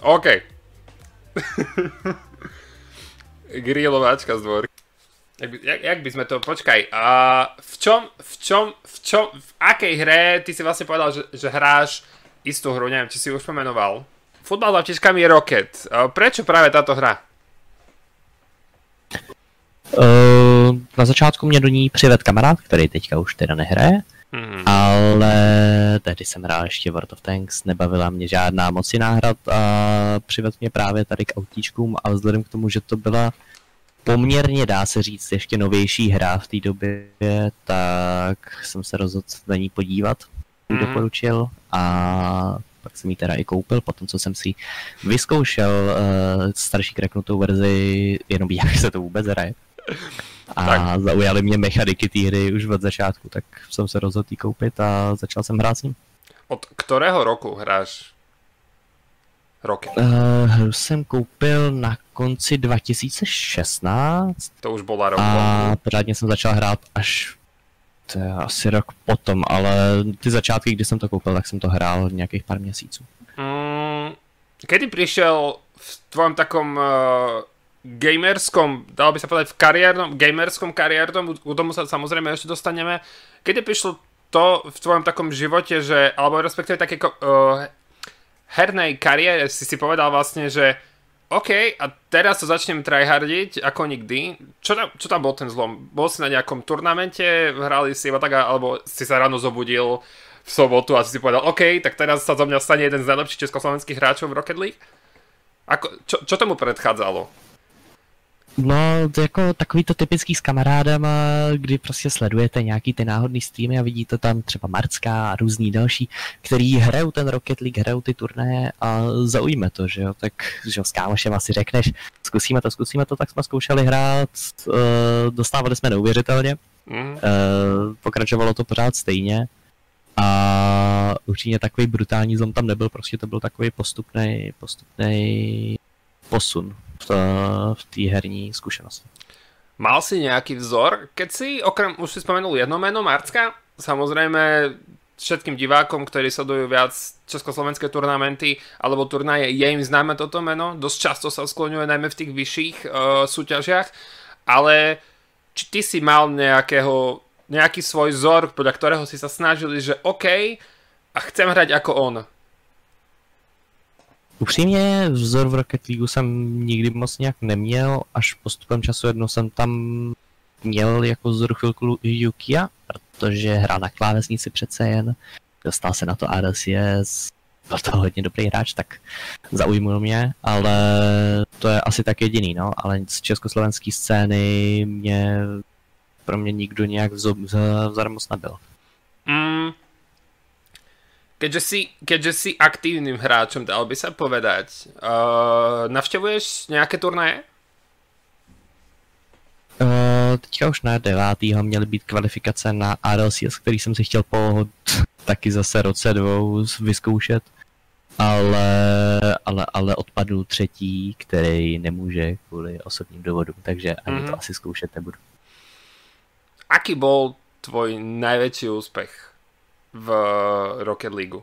OK. Grilovačka z dvorky. Jak by, jak, jak by sme to, počkaj, a v čom, v čom, v čom, v akej hre, ty si vlastne povedal, že, že hráš istú hru, neviem, či si už pomenoval. Futbal s autičkami je Rocket. A prečo práve táto hra? Uh, na začátku mě do ní přived kamarád, který teďka už teda nehraje, hmm. ale tehdy jsem hrál ještě World of Tanks, nebavila mě žádná moc jiná a přived mě právě tady k autíčkům a vzhledem k tomu, že to byla poměrně, dá se říct, ještě novější hra v té době, tak jsem se rozhodl na ní podívat, mm. doporučil a pak jsem ji teda i koupil, potom co jsem si vyzkoušel uh, starší kreknutou verzi, jenom jak se to vůbec hraje. A tak. zaujaly mě mechaniky té hry už od začátku, tak jsem se rozhodl koupit a začal jsem hrát s ním. Od kterého roku hráš roky? Uh, hru jsem koupil na konci 2016. To už byla rok. A pořádně jsem začal hrát až to je asi rok potom, ale ty začátky, kdy jsem to koupil, tak jsem to hrál nějakých pár měsíců. Mm, kedy přišel v tvojom takom uh, gamerskom, dalo by se povedať v kariérnom, gamerskom kariérnom, k tomu sa samozrejme ešte dostaneme, kedy prišlo to v tvojom takom živote, že, alebo respektíve také uh, hernej kariére si si povedal vlastne, že OK, a teraz to začnem tryhardiť ako nikdy. Čo tam, čo tam bol ten zlom? Bol si na nejakom turnamente, hrali si iba tak, alebo si sa ráno zobudil v sobotu a si si povedal, OK, tak teraz sa zo mňa stane jeden z najlepších československých hráčov v Rocket League? Ako, čo, čo tomu predchádzalo? No, to jako takový to typický s kamarádem, kdy prostě sledujete nějaký ty náhodný streamy a vidíte tam třeba Marcká a různý další, který hrajou ten Rocket League, hrajou ty turné a zaujme to, že jo, tak že jo, s kámošem asi řekneš, zkusíme to, zkusíme to, tak jsme zkoušeli hrát, uh, dostávali jsme neuvěřitelně, mm. uh, pokračovalo to pořád stejně a určitě takový brutální zlom tam nebyl, prostě to byl takový postupný, postupný posun v té herní zkušenosti. Mal si nejaký vzor? Keď si, okrem, už si spomenul jedno meno, Marcka, samozrejme všetkým divákom, ktorí sledujú viac československé turnamenty alebo turnaje, je im známe toto meno. Dosť často sa skloňuje najmä v tých vyšších uh, súťažiach. Ale či ty si mal nejakého, nejaký svoj vzor, podľa ktorého si sa snažili, že OK, a chcem hrať ako on. Upřímně vzor v Rocket League jsem nikdy moc nějak neměl, až postupem času jednou jsem tam měl jako vzor chvilku Yukia, protože hrál na klávesnici přece jen, dostal se na to RSS, byl to hodně dobrý hráč, tak zaujmul mě, ale to je asi tak jediný, no, ale z československé scény mě pro mě nikdo nějak vzor moc nebyl. Mm, keďže si, keďže si aktívnym hráčom, dal by sa povedať, uh, navštěvuješ nějaké turnaje? Uh, teďka už na devátýho měly být kvalifikace na RLCS, který jsem si chtěl po taky zase roce dvou vyzkoušet, ale, ale, ale odpadl třetí, který nemůže kvůli osobním důvodům, takže ani mm-hmm. to mhm. asi zkoušet nebudu. Aký bol tvoj najväčší úspech v Rocket League.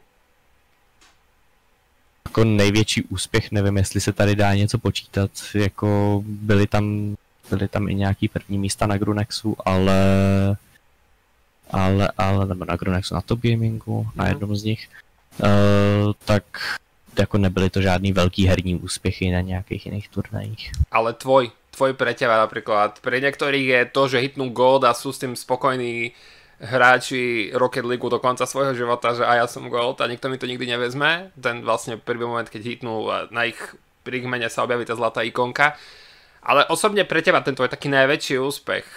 Jako největší úspěch, nevím, jestli se tady dá něco počítat, jako byly tam, byly tam i nějaký první místa na Grunexu, ale ale, ale nebo na Grunexu, na Top Gamingu, na mhm. jednom z nich, uh, tak jako nebyly to žádný velký herní úspěchy na nějakých jiných turnajích. Ale tvoj, tvoj pre teba napríklad, pre niektorých je to, že hitnú gold a sú s tým spokojní hráči Rocket League do konca svojho života, že a ja som Gold a nikto mi to nikdy nevezme. Ten vlastne prvý moment, keď hitnú a na ich prigmene sa objaví tá zlatá ikonka. Ale osobne pre teba tento je taký najväčší úspech.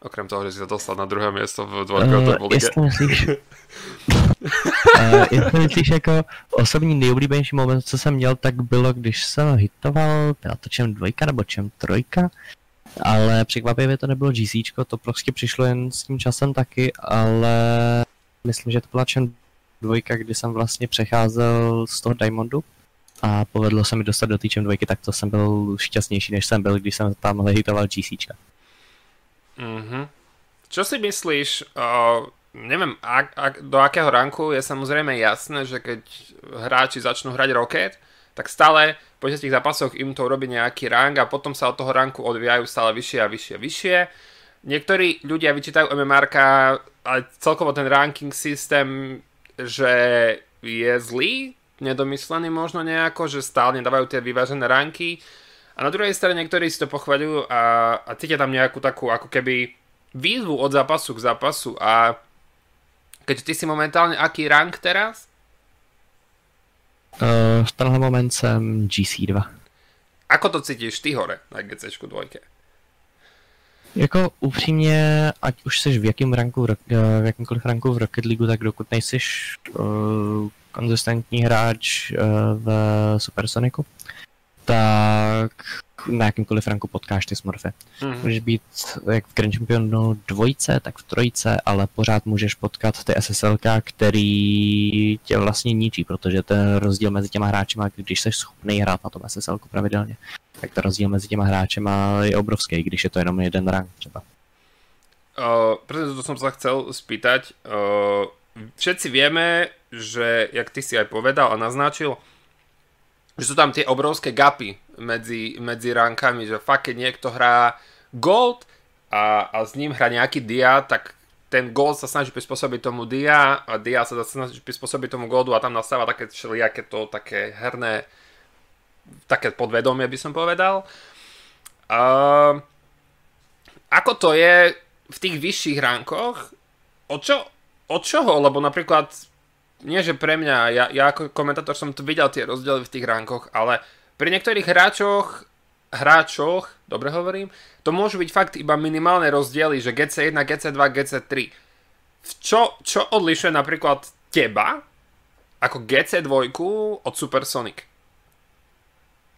Okrem toho, že si sa dostal na druhé miesto v dvorke uh, Jestli myslíš, uh, jestli myslíš jako osobní nejoblíbenější moment, co jsem měl, tak bylo, když jsem hitoval, byla to čem dvojka nebo čem trojka, ale překvapivě to nebylo GC, to prostě přišlo jen s tím časem taky, ale myslím, že to byla čen dvojka, kdy jsem vlastně přecházel z toho Diamondu a povedlo se mi dostat do té čem dvojky, tak to jsem byl šťastnější, než jsem byl, když jsem tam hitoval GC. Mm-hmm. Čo si myslíš, uh, neviem, ak, ak, do akého ranku je samozrejme jasné, že keď hráči začnú hrať Rocket, tak stále po 10 zápasoch im to robí nejaký rang a potom sa od toho ranku odvíjajú stále vyššie a vyššie a vyššie. Niektorí ľudia vyčítajú MMRK, ale celkovo ten ranking systém, že je zlý, nedomyslený možno nejako, že stále nedávajú tie vyvážené ranky. A na druhej strane niektorí si to pochvaľujú a, a cítia tam nejakú takú ako keby výzvu od zápasu k zápasu a keď ty si momentálne aký rank teraz? Uh, v tenhle moment jsem GC2. Ako to cítíš ty hore na GC dvojke? Jako upřímně, ať už jsi v jakém ranku, v jakýmkoliv ranku v Rocket League, tak dokud nejsiš uh, konzistentní hráč uh, v Supersonicu, tak na jakýmkoliv ranku potkáš ty smurfy. Mm-hmm. Můžeš být jak v Grand Championu dvojce, tak v trojce, ale pořád můžeš potkat ty SSLK, který tě vlastně ničí, protože ten rozdíl mezi těma hráči, když jsi schopný hrát na tom SSL pravidelně, tak ten rozdíl mezi těma hráči je obrovský, když je to jenom jeden rank třeba. Uh, preto to som sa chcel spýtať. Uh, všetci vieme, že, jak ty si aj povedal a naznačil, že sú tam tie obrovské gapy medzi, medzi rankami, že fakt keď niekto hrá Gold a, a s ním hrá nejaký Dia, tak ten Gold sa snaží prispôsobiť tomu Dia a Dia sa snaží prispôsobiť tomu Goldu a tam nastáva také všelijaké to také herné také podvedomie by som povedal. Uh, ako to je v tých vyšších rankoch? Od, čo, od čoho? Lebo napríklad nie že pre mňa, ja, ja ako komentátor som tu videl tie rozdiely v tých rankoch, ale pri niektorých hráčoch, hráčoch, dobre hovorím, to môžu byť fakt iba minimálne rozdiely, že GC1, GC2, GC3. V čo, čo odlišuje napríklad teba ako GC2 od Supersonic?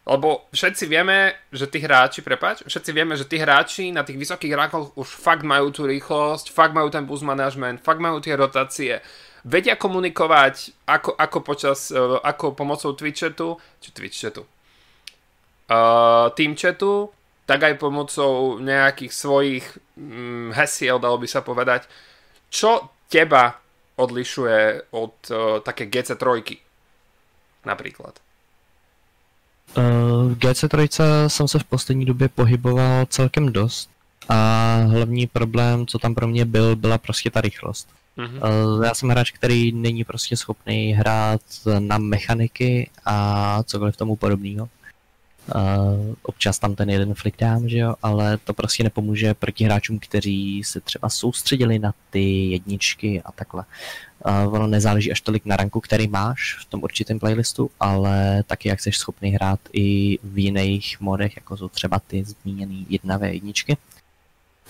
Lebo všetci vieme, že tí hráči, prepáč, všetci vieme, že tí hráči na tých vysokých rankoch už fakt majú tú rýchlosť, fakt majú ten boost management, fakt majú tie rotácie, vedia komunikovať ako, ako počas, uh, ako pomocou Twitchatu, či Twitchatu, uh, Teamchatu, tak aj pomocou nejakých svojich mm, hesiel, dalo by sa povedať. Čo teba odlišuje od uh, také GC3 například? Uh, v GC3 jsem se v poslední době pohyboval celkem dost a hlavní problém, co tam pro mě byl, byla prostě ta rychlost. Mm-hmm. Já jsem hráč, který není prostě schopný hrát na mechaniky a cokoliv tomu podobného. Občas tam ten jeden flick dám, že jo, ale to prostě nepomůže proti hráčům, kteří se třeba soustředili na ty jedničky a takhle. Uh, ono nezáleží až tolik na ranku, který máš v tom určitém playlistu, ale taky jak jsi schopný hrát i v jiných modech, jako jsou třeba ty zmíněné jednavé jedničky.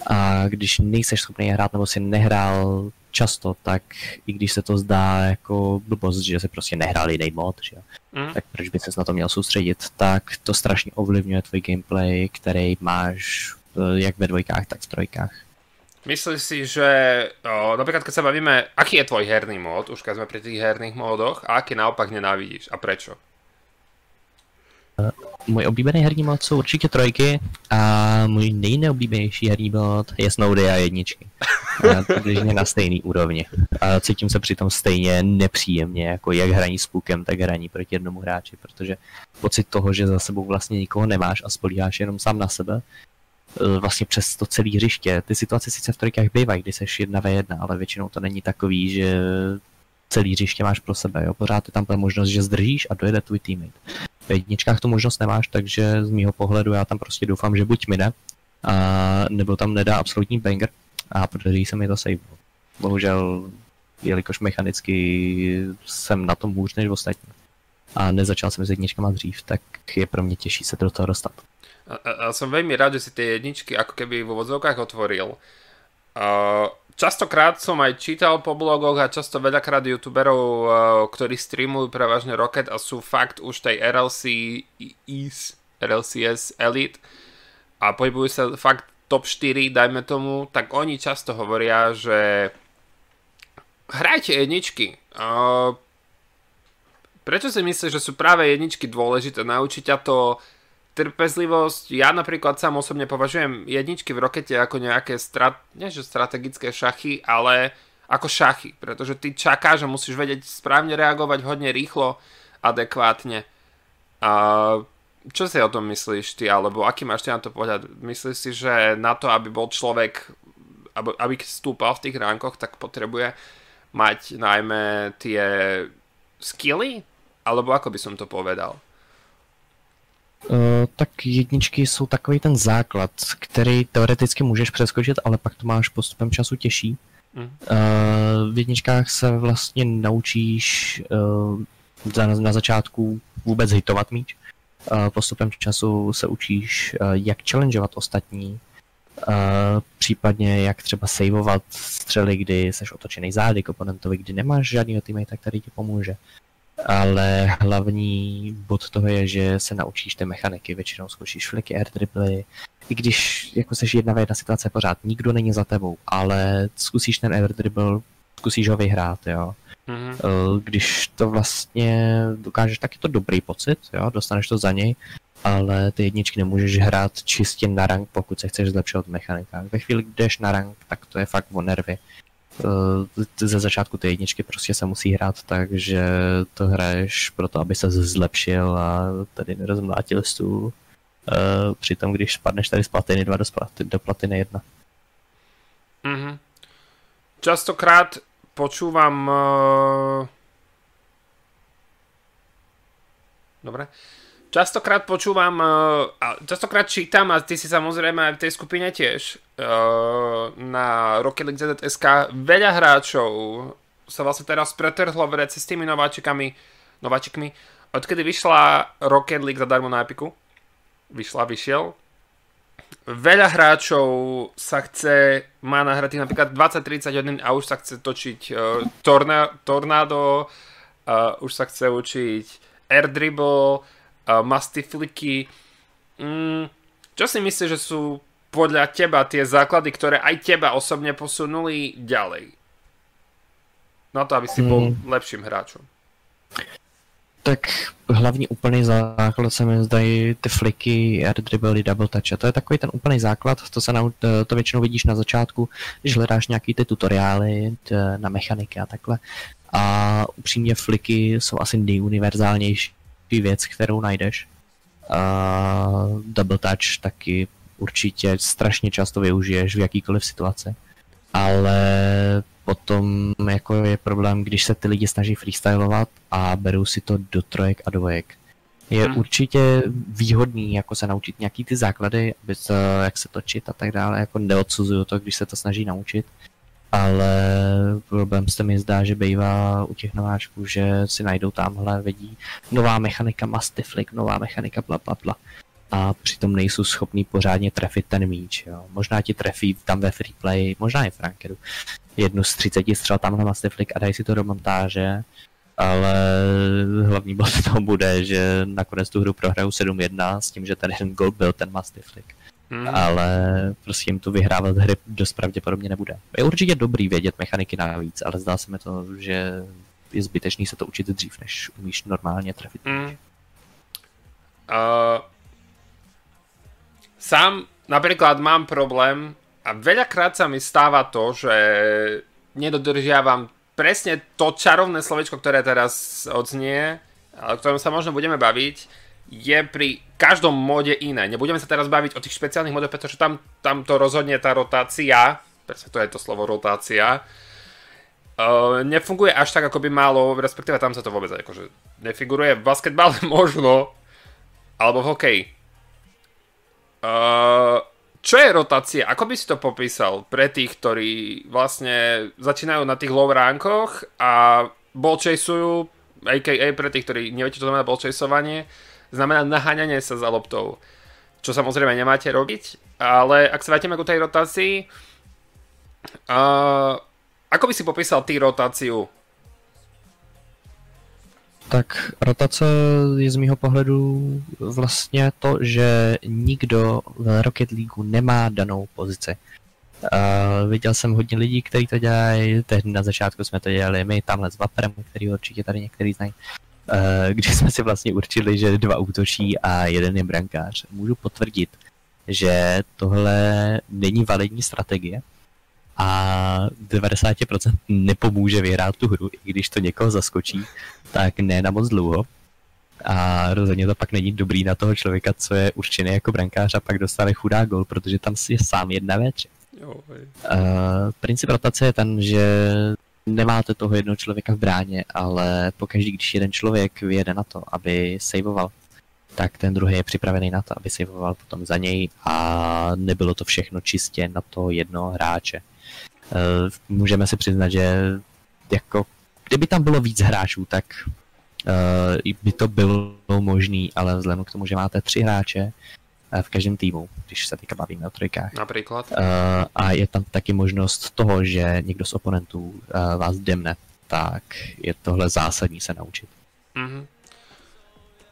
A když nejseš schopný hrát nebo si nehrál často, tak i když se to zdá jako blbost, že se prostě nehrál jiný mod, že? Mm. tak proč by se na to měl soustředit, tak to strašně ovlivňuje tvůj gameplay, který máš eh, jak ve dvojkách, tak v trojkách. Myslíš si, že o, napríklad keď sa bavíme, aký je tvoj herný mód, už keď sme pri tých herných módoch, a aký naopak nenávidíš a prečo? Můj oblíbený herní mod jsou určitě trojky a můj nejneoblíbenější herní mod je Snowdy a jedničky. Přibližně na stejný úrovni. A cítím se přitom stejně nepříjemně, jako jak hraní s pukem, tak hraní proti jednomu hráči, protože pocit toho, že za sebou vlastně nikoho nemáš a spolíháš jenom sám na sebe, e, vlastně přes to celé hřiště. Ty situace sice v trojkách bývají, kdy seš jedna ve jedna, ale většinou to není takový, že celý hřiště máš pro sebe. Jo? Pořád je tam ta možnost, že zdržíš a dojede tvůj teammate. V jedničkách tu možnost nemáš, takže z mýho pohledu já tam prostě doufám, že buď mine, a nebo tam nedá absolutní banger a podaří se mi to save. Bohužel, jelikož mechanicky jsem na tom hůř než ostatní a nezačal jsem s jedničkama dřív, tak je pro mě těžší se do toho dostat. A, a, a som veľmi rád, že si tie jedničky ako keby vo vodzovkách otvoril. Uh, častokrát som aj čítal po blogoch a často veľakrát youtuberov, uh, ktorí streamujú prevažne Rocket a sú fakt už tej RLC EAS, RLCS Elite a pohybujú sa fakt top 4, dajme tomu, tak oni často hovoria, že hrajte jedničky. Uh, prečo si myslíš, že sú práve jedničky dôležité? Naučiť ťa to trpezlivosť, ja napríklad sám osobne považujem jedničky v rokete ako nejaké strat, nie že strategické šachy, ale ako šachy, pretože ty čakáš a musíš vedieť správne reagovať hodne rýchlo, adekvátne. A čo si o tom myslíš ty, alebo aký máš ty na to pohľad? Myslíš si, že na to, aby bol človek, aby, aby stúpal v tých ránkoch, tak potrebuje mať najmä tie skilly? Alebo ako by som to povedal? Uh, tak jedničky jsou takový ten základ, který teoreticky můžeš přeskočit, ale pak to máš postupem času těžší. Mm. Uh, v jedničkách se vlastně naučíš uh, za, na začátku vůbec hitovat míč. Uh, postupem času se učíš, uh, jak challengeovat ostatní, uh, případně jak třeba saveovat střely, kdy jsi otočený zády k oponentovi, kdy nemáš žádného teammate, který ti pomůže ale hlavní bod toho je, že se naučíš ty mechaniky, většinou zkoušíš fliky, air dribble, i když jako seš jedna v jedna situace pořád, nikdo není za tebou, ale zkusíš ten air dribble, zkusíš ho vyhrát, jo. Mm-hmm. Když to vlastně dokážeš, tak je to dobrý pocit, jo, dostaneš to za něj, ale ty jedničky nemůžeš hrát čistě na rank, pokud se chceš zlepšovat v mechanikách. Ve chvíli, kdy jdeš na rank, tak to je fakt o nervy. Eh, ze začátku ty jedničky prostě se musí hrát tak, že to hraješ proto, aby se zlepšil a tady nerozmlátil stůl. Uh, přitom, když spadneš tady z platiny 2 do, platiny, do platiny 1. Mm-hmm. Častokrát počúvam... Uh... Dobre. Častokrát počúvam uh, a častokrát čítam a ty si samozrejme aj v tej skupine tiež uh, na Rocket League ZSK veľa hráčov. Sa vlastne teraz pretrhlo v rece s tými nováčikami, nováčikmi. Odkedy vyšla Rocket League zadarmo na Epiku, vyšla, vyšiel, veľa hráčov sa chce, má nahratých napríklad 20-30 hodín a už sa chce točiť uh, torna, tornádo, uh, už sa chce učiť air dribble, uh, mastifliky. Mm, čo si myslíš, že sú podľa teba tie základy, ktoré aj teba osobne posunuli ďalej? Na to, aby si bol hmm. lepším hráčom. Tak hlavní úplný základ se mi zdají ty fliky, air dribble, double touch. A to je takový ten úplný základ, to, se na, to většinou vidíš na začátku, když hledáš nějaký ty tutoriály na mechaniky a takhle. A upřímně fliky jsou asi nejuniverzálnější věc, kterou najdeš. A double touch taky určitě strašně často využiješ v jakýkoliv situaci. Ale potom jako je problém, když se ty lidi snaží freestylovat a berou si to do trojek a dvojek. Je hmm. určitě výhodný jako se naučit nějaký ty základy, aby to, jak se točit a tak dále, jako neodsuzuju to, když se to snaží naučit, ale problém se mi zdá, že bývá u těch nováčků, že si najdou tamhle, vidí nová mechanika Mastiflik, nová mechanika bla bla bla a přitom nejsou schopní pořádně trefit ten míč. Jo. Možná ti trefí tam ve freeplay, možná i v rankedu. Jednu z 30 střel tamhle Mastiflik a dají si to do montáže, ale hlavní bod toho bude, že nakonec tu hru prohraju 7-1 s tím, že ten jeden gol byl ten Mastiflik. Hmm. Ale prostě jim tu vyhrávat hry dost pravděpodobně nebude. Je určitě dobrý vědět mechaniky navíc, ale zdá se mi to, že je zbytečný se to učit dřív, než umíš normálně trefit. Hmm. Uh, sám napríklad mám problém a veľakrát sa mi stáva to, že nedodržiavam presne to čarovné slovečko, ktoré teraz odznie, o ktorom sa možno budeme baviť, je pri každom mode iné. Nebudeme sa teraz baviť o tých špeciálnych modoch, pretože tam, tam to rozhodne tá rotácia, presne to je to slovo rotácia, uh, nefunguje až tak, ako by malo, respektíve tam sa to vôbec akože nefiguruje. V basketbale možno, alebo v hokeji. Uh, čo je rotácia? Ako by si to popísal pre tých, ktorí vlastne začínajú na tých low rankoch a ballchaseujú, a.k.a. pre tých, ktorí neviete, čo znamená ballchaseovanie, znamená naháňanie sa za loptou. Čo samozrejme nemáte robiť, ale ak sa vrátime ku tej rotácii, uh, ako by si popísal ty rotáciu? Tak rotace je z mýho pohledu vlastně to, že nikdo v Rocket League nemá danou pozici. Uh, viděl jsem hodně lidí, kteří to dělají, tehdy na začátku jsme to dělali my, tamhle s Vaprem, který určitě tady některý znají. Eh, kdy jsme si vlastně určili, že dva útočí a jeden je brankář. Můžu potvrdit, že tohle není validní strategie a 90% nepomůže vyhrát tu hru, i když to někoho zaskočí, tak ne na moc dlouho. A rozhodně to pak není dobrý na toho člověka, co je určený jako brankář a pak dostane chudá gol, protože tam je sám jedna věc. Uh, princip rotace je ten, že nemáte toho jednoho člověka v bráně, ale pokaždý, když jeden člověk vyjede na to, aby saveoval, tak ten druhý je připravený na to, aby saveoval potom za něj a nebylo to všechno čistě na toho jednoho hráče. Uh, můžeme si přiznat, že jako kdyby tam bylo víc hráčů, tak uh, by to bylo možné, ale vzhledem k tomu, že máte tři hráče v každém týmu, když se teďka bavíme o trojkách. Například. Uh, a je tam taky možnost toho, že někdo z oponentů uh, vás demne, tak je tohle zásadní se naučit. Mm-hmm.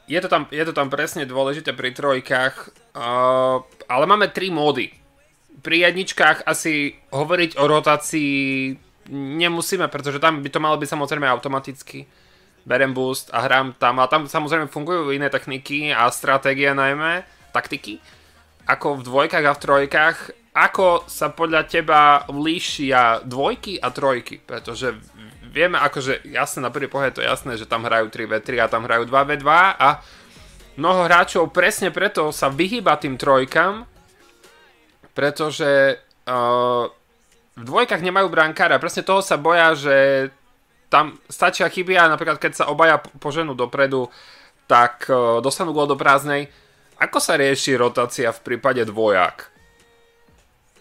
Je to tam, je to tam presne dôležité pri trojkách, uh, ale máme tri módy. Pri jedničkách asi hovoriť o rotácii nemusíme, protože tam by to malo byť samozrejme automaticky. Berem boost a hrám tam a tam samozrejme fungujú iné techniky a stratégie najmä, taktiky, ako v dvojkách a v trojkách. Ako sa podľa teba líšia dvojky a trojky? Pretože vieme akože, jasne na prvý pohľad to jasné, že tam hrajú 3v3 a tam hrajú 2v2 a mnoho hráčov presne preto sa vyhýba tým trojkam, pretože uh, v dvojkách nemajú brankára. Presne toho sa boja, že tam stačia chyby a napríklad keď sa obaja poženú dopredu, tak uh, dostanú gol do prázdnej. Ako sa rieši rotácia v prípade dvojak?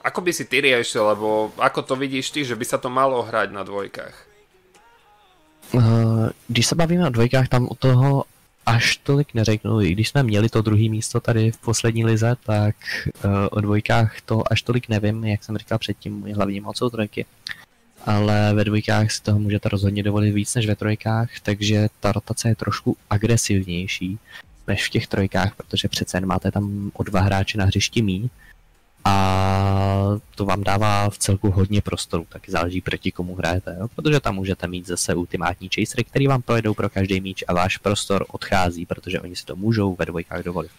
Ako by si ty riešil, lebo ako to vidíš ty, že by sa to malo hrať na dvojkách? Uh, když se bavíme o dvojkách, tam u toho až tolik neřeknu. I když jsme měli to druhé místo tady v poslední lize, tak uh, o dvojkách to až tolik nevím, jak jsem říkal předtím, můj hlavní moc jsou trojky. Ale ve dvojkách si toho můžete rozhodně dovolit víc než ve trojkách, takže ta rotace je trošku agresivnější než v těch trojkách, protože přece jen máte tam o dva hráče na hřišti míň a to vám dává v celku hodně prostoru, taky záleží proti komu hrajete, jo? protože tam můžete mít zase ultimátní chasery, který vám projedou pro každý míč a váš prostor odchází, protože oni si to můžou ve dvojkách dovolit.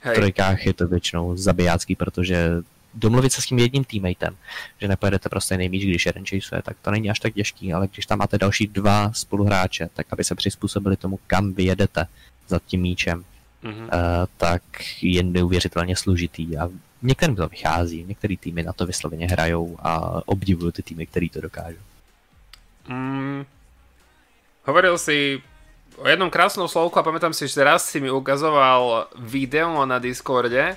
Hej. V trojkách je to většinou zabijácký, protože domluvit se s tím jedním teammatem, že nepojedete prostě nejmíč, když jeden chaseuje, tak to není až tak těžký, ale když tam máte další dva spoluhráče, tak aby se přizpůsobili tomu, kam vyjedete za tím míčem, mm-hmm. tak je neuvěřitelně složitý a některým to vychází, některé týmy na to vysloveně hrajou a obdivují ty týmy, který to dokážou. Mm, hovoril si o jednom krásnom slovku a pamätám si, že raz si mi ukazoval video na Discorde,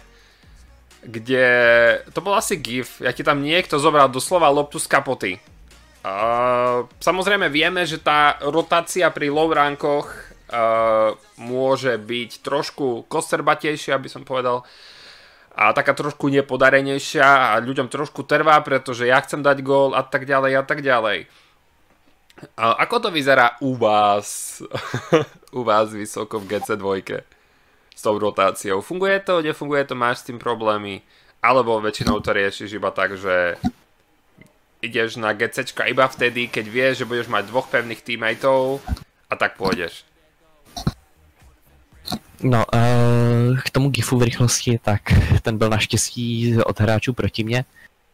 kde to bol asi GIF, ja ti tam niekto zobral doslova loptu z kapoty. Uh, samozrejme vieme, že tá rotácia pri low rankoch uh, môže byť trošku kostrbatejšia, aby som povedal. A taká trošku nepodarenejšia a ľuďom trošku trvá, pretože ja chcem dať gól a tak ďalej a tak ďalej. A ako to vyzerá u vás, u vás vysoko v GC2 s tou rotáciou? Funguje to, nefunguje to, máš s tým problémy? Alebo väčšinou to riešiš iba tak, že ideš na GC iba vtedy, keď vieš, že budeš mať dvoch pevných teammateov a tak pôjdeš. No, uh, k tomu GIFu v rychlosti, tak ten byl naštěstí od hráčů proti mě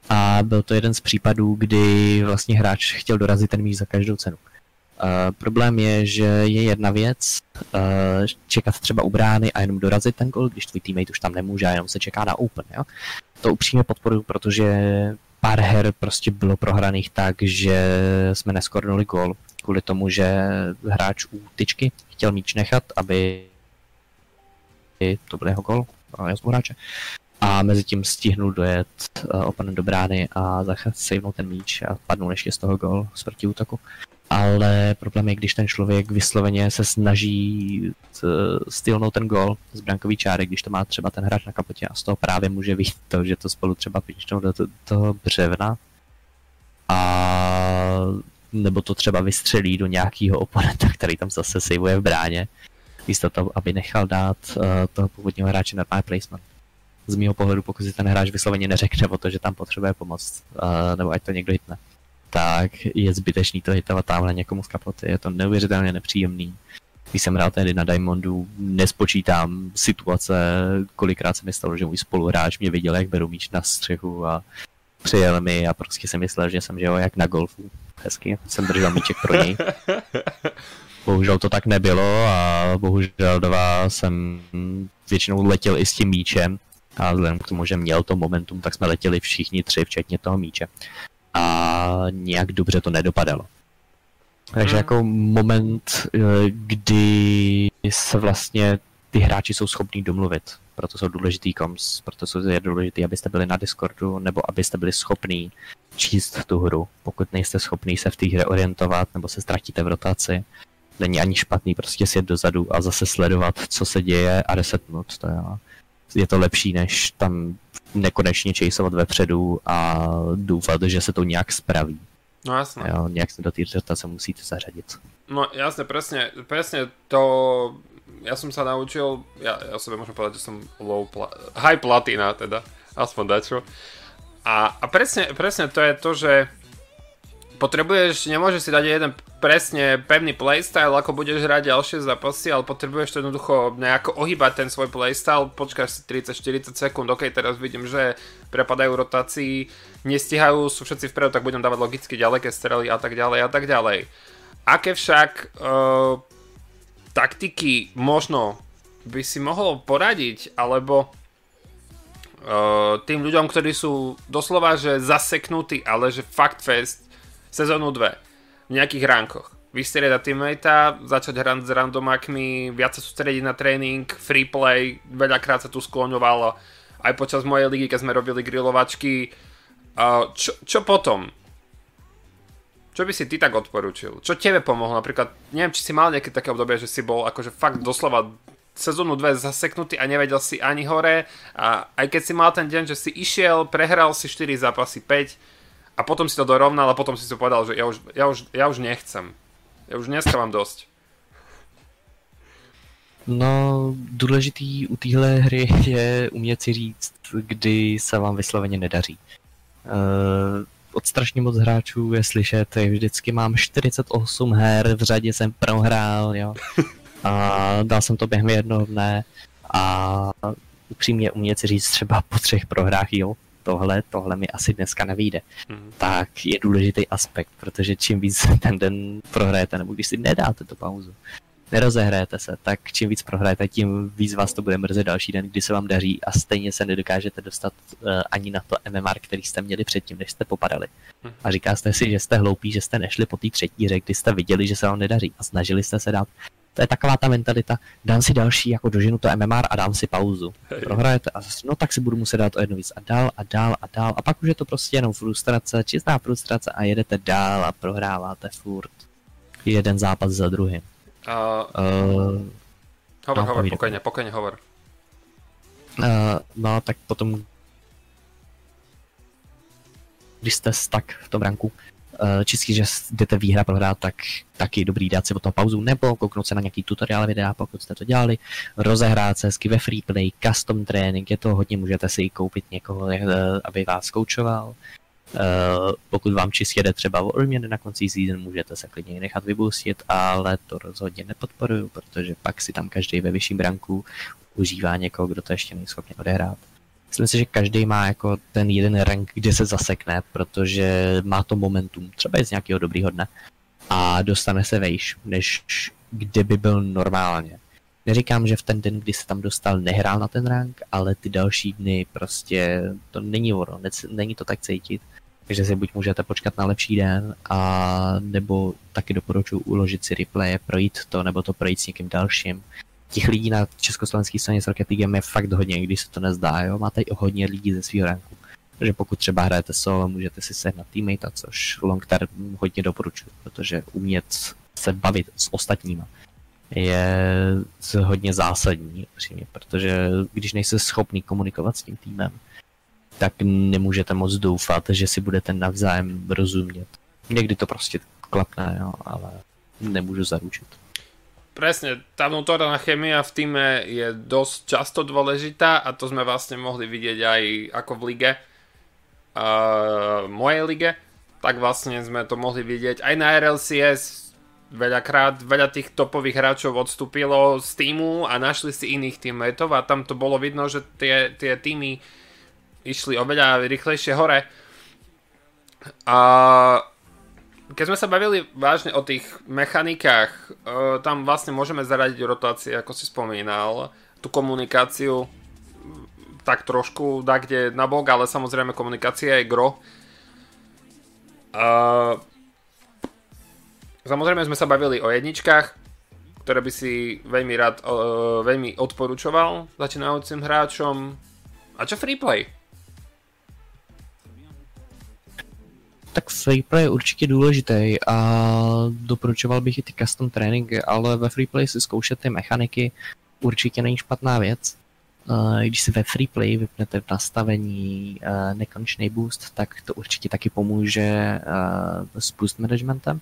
a byl to jeden z případů, kdy vlastně hráč chtěl dorazit ten míč za každou cenu. Uh, problém je, že je jedna věc, uh, čekat třeba u brány a jenom dorazit ten gol, když tvůj teammate už tam nemůže a jenom se čeká na open, jo? To upřímně podporuji, protože pár her prostě bylo prohraných tak, že jsme neskornuli gol kvůli tomu, že hráč u tyčky chtěl míč nechat, aby to byl jeho gol, jeho hráče. A mezi tím stihnul dojet uh, oponent do brány a sejmul ten míč a padnul ještě z toho gol z protiútoku. Ale problém je, když ten člověk vysloveně se snaží stylnout ten gol z brankový čáry, když to má třeba ten hráč na kapotě a z toho právě může vyjít to, že to spolu třeba píčnou do toho břevna a nebo to třeba vystřelí do nějakého oponenta, který tam zase sejvuje v bráně místo toho, aby nechal dát uh, toho původního hráče na placement. Z mého pohledu, pokud si ten hráč vysloveně neřekne o to, že tam potřebuje pomoc, uh, nebo ať to někdo hitne, tak je zbytečný to hitovat tamhle někomu z kapoty. Je to neuvěřitelně nepříjemný. Když jsem hrál tehdy na Diamondu, nespočítám situace, kolikrát se mi stalo, že můj spoluhráč mě viděl, jak beru míč na střechu a přijel mi a prostě jsem myslel, že jsem že jo, jak na golfu. Hezky, jsem držel míček pro něj. bohužel to tak nebylo a bohužel vás jsem většinou letěl i s tím míčem a vzhledem k tomu, že měl to momentum, tak jsme letěli všichni tři, včetně toho míče. A nějak dobře to nedopadalo. Takže hmm. jako moment, eh, kdy se vlastně ty hráči jsou schopní domluvit. Proto jsou důležitý koms, proto jsou je důležitý, abyste byli na Discordu, nebo abyste byli schopní číst tu hru. Pokud nejste schopní se v té hře orientovat, nebo se ztratíte v rotaci, není ani špatný prostě sjet dozadu a zase sledovat, co se děje a resetnout. To je, je to lepší, než tam nekonečně časovat vepředu a doufat, že se to nějak spraví. No jasné. Jo, nějak se do té rotace musíte zařadit. No jasne, presne, presne to, ja som sa naučil, ja, ja sebe môžem povedať, že som low pla- high platina teda, aspoň dačo. A, a presne, presne to je to, že potrebuješ, nemôžeš si dať jeden presne pevný playstyle, ako budeš hrať ďalšie zápasy, ale potrebuješ to jednoducho nejako ohýbať ten svoj playstyle, počkáš si 30-40 sekúnd, ok, teraz vidím, že prepadajú rotácii, nestihajú, sú všetci vpredu, tak budem dávať logicky ďaleké strely a tak ďalej a tak ďalej. Aké však uh, taktiky možno by si mohol poradiť, alebo uh, tým ľuďom, ktorí sú doslova že zaseknutí, ale že fakt fest sezónu 2 v nejakých ránkoch. Vystriedať teammatea, začať hrať s randomakmi, viac sa sústrediť na tréning, free play, veľakrát sa tu skloňovalo aj počas mojej ligy, keď sme robili grilovačky. Uh, čo, čo potom? Čo by si ty tak odporučil? Čo tebe pomohlo? Napríklad, neviem, či si mal nejaké také obdobie, že si bol akože fakt doslova sezónu 2 zaseknutý a nevedel si ani hore a aj keď si mal ten deň, že si išiel, prehral si 4 zápasy 5 a potom si to dorovnal a potom si si povedal, že ja už, ja už, ja už nechcem. Ja už dneska mám dosť. No, důležitý u téhle hry je umět si říct, kdy se vám vysloveně nedaří. Uh, od strašně moc hráčů je slyšet, vždycky mám 48 her, v řadě jsem prohrál, jo. A dal jsem to během jednoho dne a upřímně umět si říct třeba po třech prohrách, jo, tohle, tohle mi asi dneska nevíde. Mm. Tak je důležitý aspekt, protože čím víc ten den prohrajete, nebo když si nedáte tu pauzu, nerozehrajete se, tak čím víc prohrajete, tím víc vás to bude mrzet další den, kdy se vám daří a stejně se nedokážete dostat uh, ani na to MMR, který jste měli předtím, než jste popadali. A říkáte si, že jste hloupí, že jste nešli po té třetí hře, kdy jste viděli, že se vám nedaří a snažili jste se dát. To je taková ta mentalita, dám si další, jako doženu to MMR a dám si pauzu. Prohrajete a zase, no tak si budu muset dát o jedno víc a dál a dál a dál a pak už je to prostě jenom frustrace, čistá frustrace a jedete dál a prohráváte furt jeden zápas za druhým. Uh, uh, hovor, no, hovor, pokojne, pokojne hovor. Uh, no, tak potom když jste tak v tom ranku, uh, čistě, že jdete výhra prohrát, tak taky dobrý dát si o toho pauzu, nebo kouknout se na nějaký tutoriál videa, pokud jste to dělali, rozehrát se hezky ve freeplay, custom training, je to hodně, můžete si koupit někoho, aby vás koučoval, pokud vám čistě jde třeba o odměny na konci season, můžete se klidně nechat vybustit, ale to rozhodně nepodporuju, protože pak si tam každý ve vyšším branku užívá někoho, kdo to ještě nejschopně odehrát. Myslím si, že každý má jako ten jeden rank, kde se zasekne, protože má to momentum, třeba je z nějakého dobrýho dne a dostane se vejš, než kde by byl normálně. Neříkám, že v ten den, kdy se tam dostal, nehrál na ten rank, ale ty další dny prostě to není ono, není to tak cítit. Takže si buď můžete počkat na lepší den, a nebo taky doporučuji uložit si replay, projít to, nebo to projít s někým dalším. Těch lidí na československé straně s Rocket League je fakt hodně, když se to nezdá, jo? máte i hodně lidí ze svého ranku. Takže pokud třeba hrajete solo, můžete si sehnat teammate, což long term hodně doporučuji, protože umět se bavit s ostatníma je hodně zásadní, upřímně, protože když nejste schopný komunikovat s tím týmem, tak nemůžete moc doufat, že si budete navzájem rozumět. Někdy to prostě klapne, jo, ale nemůžu zaručit. Presne, tá vnútorná chemia v týme je dosť často dôležitá a to sme vlastne mohli vidieť aj ako v lige, uh, mojej lige, tak vlastne sme to mohli vidieť aj na RLCS, veľakrát veľa tých topových hráčov odstúpilo z týmu a našli si iných teammateov a tam to bolo vidno, že tie, tie týmy išli oveľa rýchlejšie hore. A keď sme sa bavili vážne o tých mechanikách, uh, tam vlastne môžeme zaradiť rotácie, ako si spomínal, tú komunikáciu tak trošku dá kde na bok, ale samozrejme komunikácia je gro. Uh, samozrejme sme sa bavili o jedničkách, ktoré by si veľmi rád, uh, veľmi odporúčoval začínajúcim hráčom. A čo freeplay? Tak freeplay je určitě důležitý a doporučoval bych i ty custom tréninky, ale ve freeplay si zkoušet ty mechaniky určitě není špatná věc. Když si ve freeplay vypnete v nastavení nekonečný boost, tak to určitě taky pomůže s boost managementem.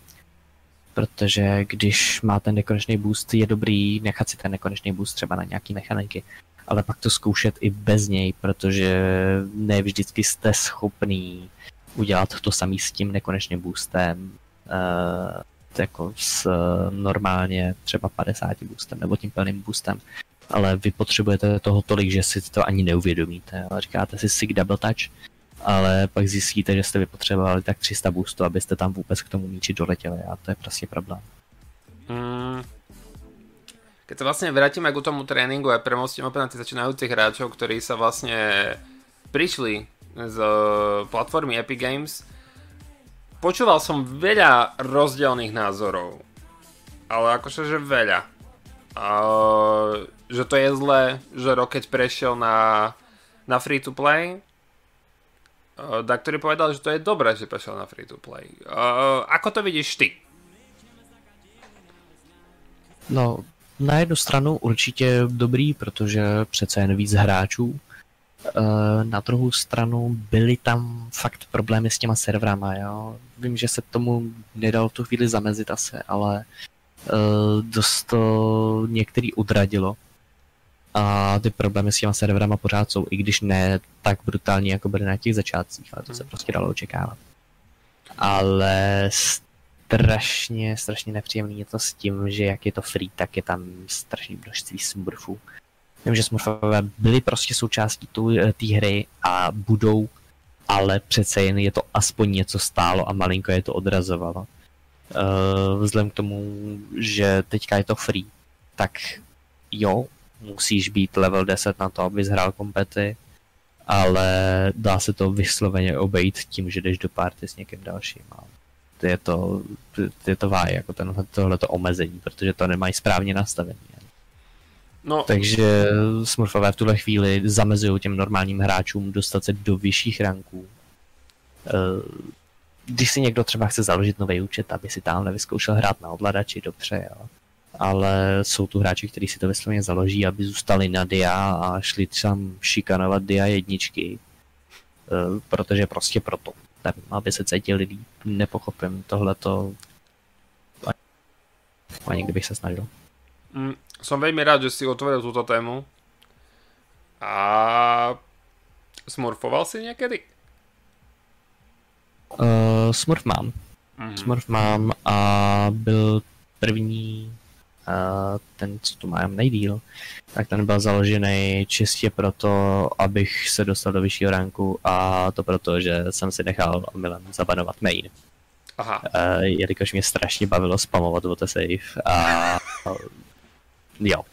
Protože když máte nekonečný boost, je dobrý nechat si ten nekonečný boost třeba na nějaký mechaniky, ale pak to zkoušet i bez něj, protože ne vždycky jste schopný udělat to samý s tím nekonečným boostem, uh, jako s uh, normálně třeba 50 boostem nebo tím plným boostem, ale vy potřebujete toho tolik, že si to ani neuvědomíte. Ale říkáte si sig double touch, ale pak zjistíte, že jste vypotřebovali tak 300 boostu, abyste tam vůbec k tomu míči doletěli a to je prostě problém. Mm. Keď sa vlastne vrátime k tomu tréningu a premostím opäť na tých začínajúcich hráčov, ktorí sa vlastne prišli z platformy Epic Games, počúval som veľa rozdielných názorov. Ale akože, že veľa. A, že to je zlé, že Rocket prešiel na, na free to play. Da, ktorý povedal, že to je dobré, že prešiel na free to play. A, ako to vidíš ty? No, na jednu stranu určitě dobrý, protože přece jen víc hráčů Eh, na druhou stranu byly tam fakt problémy s těma serverama, jo. Vím, že se tomu nedalo v tu chvíli zamezit asi, ale uh, dost to některý odradilo. A ty problémy s těma serverama pořád jsou, i když ne tak brutální, jako byly na těch začátcích, ale to se prostě dalo očekávat. Ale strašně, strašně nepříjemný je to s tím, že jak je to free, tak je tam strašné množství smurfů. Vím, že Smurfové byli prostě součástí eh, té hry a budou, ale přece jen je to aspoň něco stálo a malinko je to odrazovalo. Uh, vzhledem k tomu, že teďka je to free, tak jo, musíš být level 10 na to, abys hrál kompety, ale dá se to vysloveně obejít tím, že jdeš do party s někým dalším. A je to, je to váj, jako tenhle, tohleto omezení, protože to nemají správně nastavení. No. Takže Smurfové v tuhle chvíli zamezují těm normálním hráčům dostat se do vyšších ranků. Eh, když si někdo třeba chce založit nový účet, aby si tam nevyzkoušel hrát na ovladači, dobře, jo. Ale jsou tu hráči, kteří si to vysloveně založí, aby zůstali na dia a šli tam šikanovat dia jedničky. Eh, protože prostě proto. Nevím, aby se cítili líp. Nepochopím tohleto. Ani kdybych se snažil. Mm, som veľmi rád, že si otvoril túto tému. A smurfoval si niekedy? Uh, smurf mám. Mm-hmm. Smurf mám a byl první uh, ten, co tu mám nejdíl, tak ten byl založený čistě proto, abych se dostal do vyššího ranku a to proto, že jsem si nechal omylem zabanovat main. Aha. Uh, jelikož mě strašně bavilo spamovat o save a jo,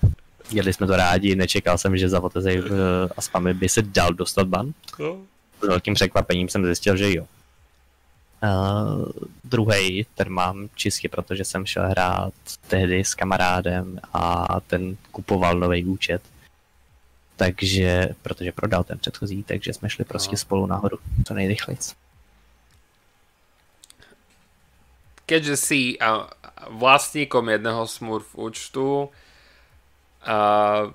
jeli jsme to rádi, nečekal jsem, že za Save uh, a spamy by se dal dostat ban. S velkým překvapením jsem zjistil, že jo. Uh, druhý, ten mám čistě protože jsem šel hrát tehdy s kamarádem a ten kupoval nový účet. Takže, protože prodal ten předchozí, takže jsme šli prostě no. spolu nahoru, co nejrychleji. Keďže si vlastníkom jedného Smurf účtu, Uh,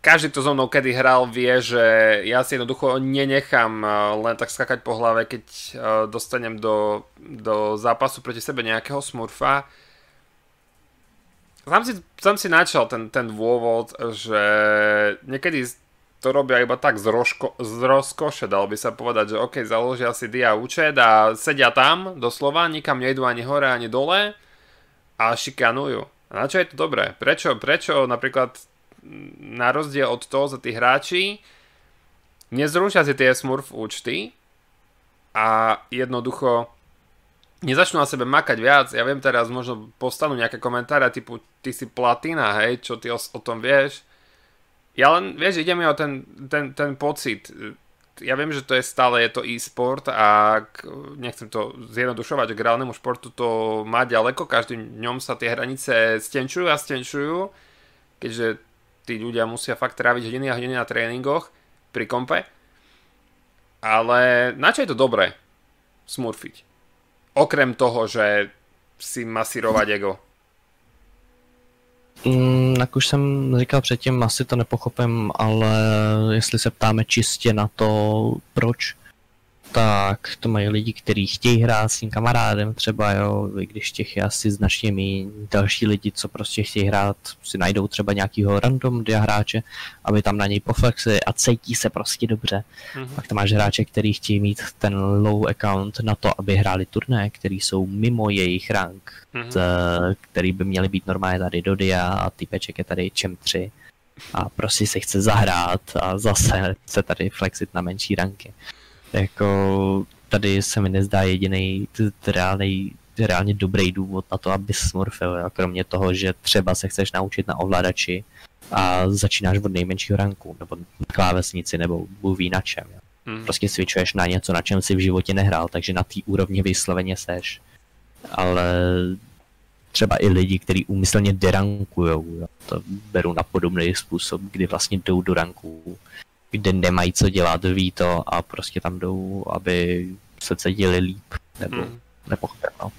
každý, kto so mnou kedy hral, vie, že ja si jednoducho nenechám len tak skakať po hlave, keď dostanem do, do zápasu proti sebe nejakého smurfa. Sám si, sám si načal ten, ten dôvod, že niekedy to robia iba tak z, rožko, z rozkoše, dal by sa povedať, že ok, založia si dia účet a sedia tam, doslova, nikam nejdu ani hore, ani dole a šikanujú. A na čo je to dobré? Prečo, prečo napríklad na rozdiel od toho za tí hráči nezrušia si tie smurf účty a jednoducho nezačnú na sebe makať viac. Ja viem teraz, možno postanú nejaké komentáre typu ty si platina, hej, čo ty o, o tom vieš. Ja len, vieš, ide mi o ten, ten, ten pocit. Ja viem, že to je stále, je to e-sport a nechcem to zjednodušovať, k reálnemu športu to má ďaleko, každým dňom sa tie hranice stenčujú a stenčujú, keďže tí ľudia musia fakt tráviť hodiny a hodiny na tréningoch pri kompe. Ale na čo je to dobré smurfiť? Okrem toho, že si masírovať ego. Mm, jak už jsem říkal předtím, asi to nepochopím, ale jestli se ptáme čistě na to, proč tak to mají lidi, kteří chtějí hrát s tím kamarádem třeba, jo, i když těch je asi značně méně. Další lidi, co prostě chtějí hrát, si najdou třeba nějakýho random dia hráče, aby tam na něj poflexili a cítí se prostě dobře. Mm-hmm. Pak tam máš hráče, který chtějí mít ten low account na to, aby hráli turné, který jsou mimo jejich rank, mm-hmm. který by měly být normálně tady do dia a typeček je tady čem 3 a prostě se chce zahrát a zase se tady flexit na menší ranky jako tady se mi nezdá jediný reálný, reálně dobrý důvod na to, aby smurfil, jo? kromě toho, že třeba se chceš naučit na ovladači a začínáš od nejmenšího ranku, nebo na klávesnici, nebo Bůh ví na čem. Jo? Hmm. Prostě switchuješ na něco, na čem si v životě nehrál, takže na té úrovni vysloveně seš. Ale třeba i lidi, kteří úmyslně derankujou, jo? to beru na podobný způsob, kdy vlastně jdou do ranků kde nemají co dělat, ví to a prostě tam jdou, aby se cítili líp, nebo hmm. nepochopil, no.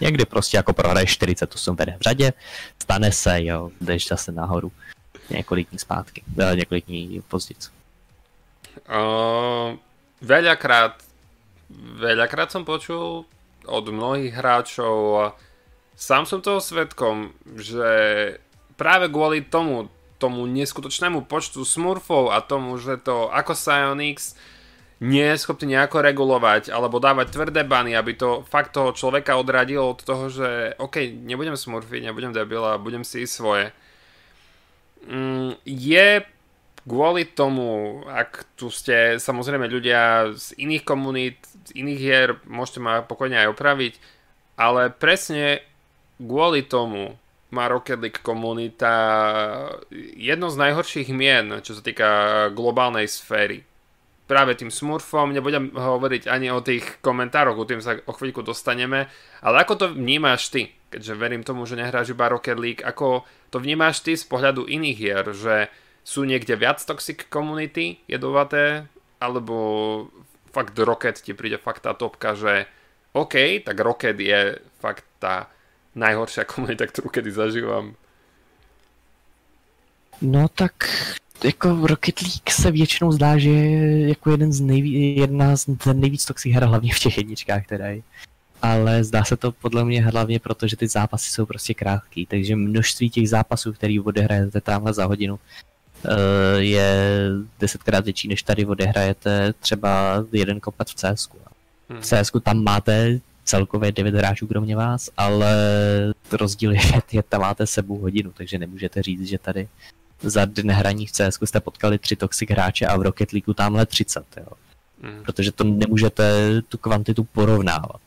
Někdy prostě jako prohraješ 48 vede v řadě, stane se, jo, jdeš zase nahoru několik dní zpátky, eh, několik dní později. Uh, veľakrát, veľakrát som počul od mnohých hráčov a sám som toho svetkom, že práve kvôli tomu tomu neskutočnému počtu smurfov a tomu, že to ako Psyonix nie je schopný nejako regulovať alebo dávať tvrdé bany, aby to fakt toho človeka odradilo od toho, že OK, nebudem smurfiť, nebudem debil a budem si ísť svoje. Mm, je kvôli tomu, ak tu ste samozrejme ľudia z iných komunít, z iných hier, môžete ma pokojne aj opraviť, ale presne kvôli tomu má Rocket League komunita jedno z najhorších mien, čo sa týka globálnej sféry. Práve tým smurfom, nebudem hovoriť ani o tých komentároch, o tým sa o chvíľku dostaneme, ale ako to vnímaš ty, keďže verím tomu, že nehráš iba Rocket League, ako to vnímaš ty z pohľadu iných hier, že sú niekde viac toxic community jedovaté, alebo fakt Rocket ti príde fakt tá topka, že OK, tak Rocket je fakt tá najhoršia komunita, kterou kedy zažívám. No tak jako Rocket League se většinou zdá, že je jako jeden z nejví, jedna z nejvíc toxích her, hlavně v těch jedničkách teda. Ale zdá se to podle mě hlavně proto, že ty zápasy jsou prostě krátký, takže množství těch zápasů, který odehrajete tamhle za hodinu, eh, je desetkrát větší, než tady odehrajete třeba jeden kopec v CS. Hmm. V CS tam máte celkově 9 hráčů kromě vás, ale rozdíl je, že tam máte sebou hodinu, takže nemůžete říct, že tady za den hraní v CS jste potkali tři toxic hráče a v Rocket League tamhle 30, jo. Mm. Protože to nemůžete tu kvantitu porovnávat.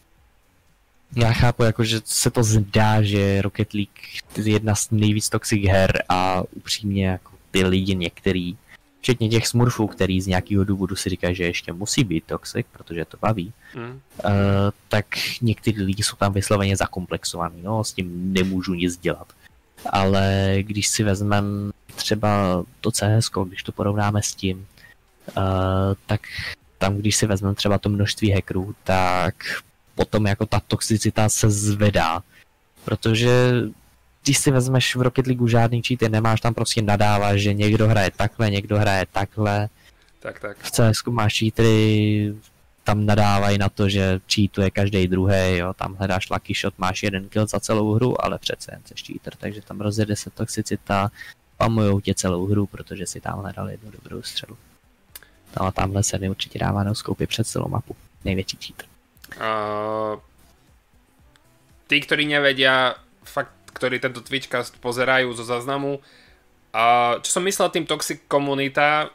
Já chápu, jako, že se to zdá, že Rocket League je jedna z nejvíc toxic her a upřímně jako ty lidi některý včetně těch smurfů, který z nějakého důvodu si říkají, že ještě musí být toxic, protože to baví, mm. uh, tak někteří lidi jsou tam vysloveně zakomplexovaní, no, s tím nemůžu nic dělat. Ale když si vezmeme třeba to CS, když to porovnáme s tím, uh, tak tam, když si vezmeme třeba to množství hackerů, tak potom jako ta toxicita se zvedá, protože když si vezmeš v Rocket League žádný cheaty, nemáš tam prostě nadávat, že někdo hraje takhle, někdo hraje takhle. Tak, tak. V CS máš cheatery, tam nadávají na to, že cheatuje každý druhý, jo, tam hledáš lucky shot, máš jeden kill za celou hru, ale přece jen jsi cheater, takže tam rozjede se toxicita, pamujou tě celou hru, protože si tam hledal jednu dobrou střelu. No a tamhle se mi určitě dává na skoupy před celou mapu. Největší cheater. Uh, tí, ktorí nevedia, fakt ktorí tento Twitchcast pozerajú zo záznamu, A čo som myslel tým toxic komunita,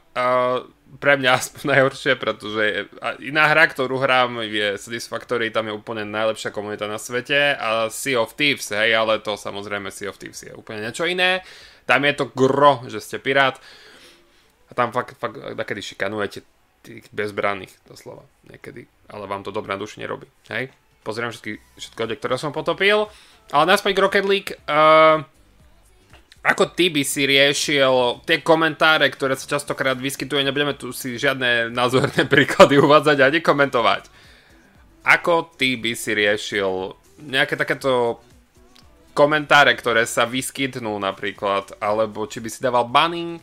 pre mňa aspoň najhoršie, pretože iná hra, ktorú hrám je Satisfactory, tam je úplne najlepšia komunita na svete a Sea of Thieves, hej, ale to samozrejme Sea of Thieves je úplne niečo iné. Tam je to gro, že ste pirát a tam fakt, fakt takedy šikanujete tých bezbranných, doslova, niekedy, ale vám to dobrá duši nerobí, hej. Pozriem všetky, lode, ktoré som potopil, ale naspäť Rocket League, uh, ako ty by si riešil tie komentáre, ktoré sa častokrát vyskytujú, nebudeme tu si žiadne názorné príklady uvádzať a nekomentovať. Ako ty by si riešil nejaké takéto komentáre, ktoré sa vyskytnú napríklad, alebo či by si dával banning,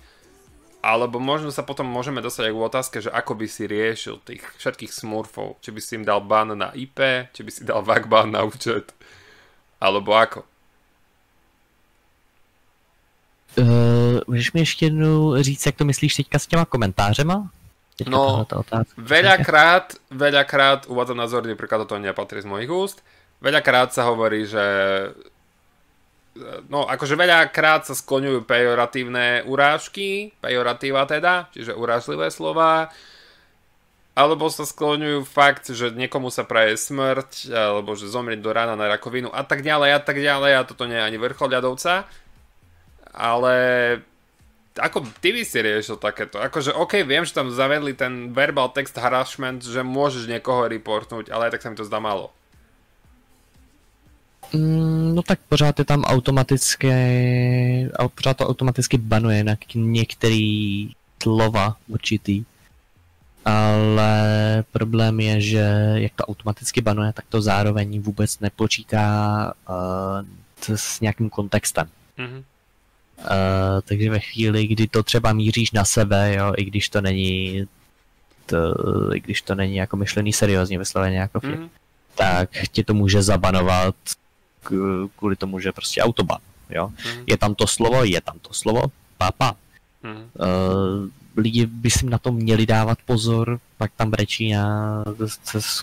alebo možno sa potom môžeme dostať aj k otázke, že ako by si riešil tých všetkých smurfov, či by si im dal ban na IP, či by si dal VAC ban na účet, alebo ako. Uh, můžeš mi ještě jednou říct, jak to myslíš teďka s těma komentářema? Teďka no, veľakrát, veľakrát uvádzam názorný príklad, to nepatrí z mojich úst, veľakrát sa hovorí, že no akože veľakrát sa skloňujú pejoratívne urážky, pejoratíva teda, čiže urážlivé slova, alebo sa skloňujú fakt, že niekomu sa praje smrť, alebo že zomrieť do rána na rakovinu a tak ďalej a tak ďalej a toto nie je ani vrchol ľadovca ale ako ty by si riešil takéto? Akože OK, viem, že tam zavedli ten verbal text harassment, že môžeš niekoho reportnúť, ale aj tak sa mi to zdá málo. Mm, no tak pořád je tam automatické, pořád to automaticky banuje na některý slova určitý. Ale problém je, že jak to automaticky banuje, tak to zároveň vůbec nepočítá uh, s nějakým kontextem. Mm-hmm. Uh, takže ve chvíli, kdy to třeba míříš na sebe, jo, i když to není to, i když to není jako myšlený seriózně vysloveně jako mm. tak tě to může zabanovat kvůli tomu, že prostě autoban, jo. Mm. Je tam to slovo, je tam to slovo, papa. Mm. Uh, lidi by si na to měli dávat pozor, pak tam brečí na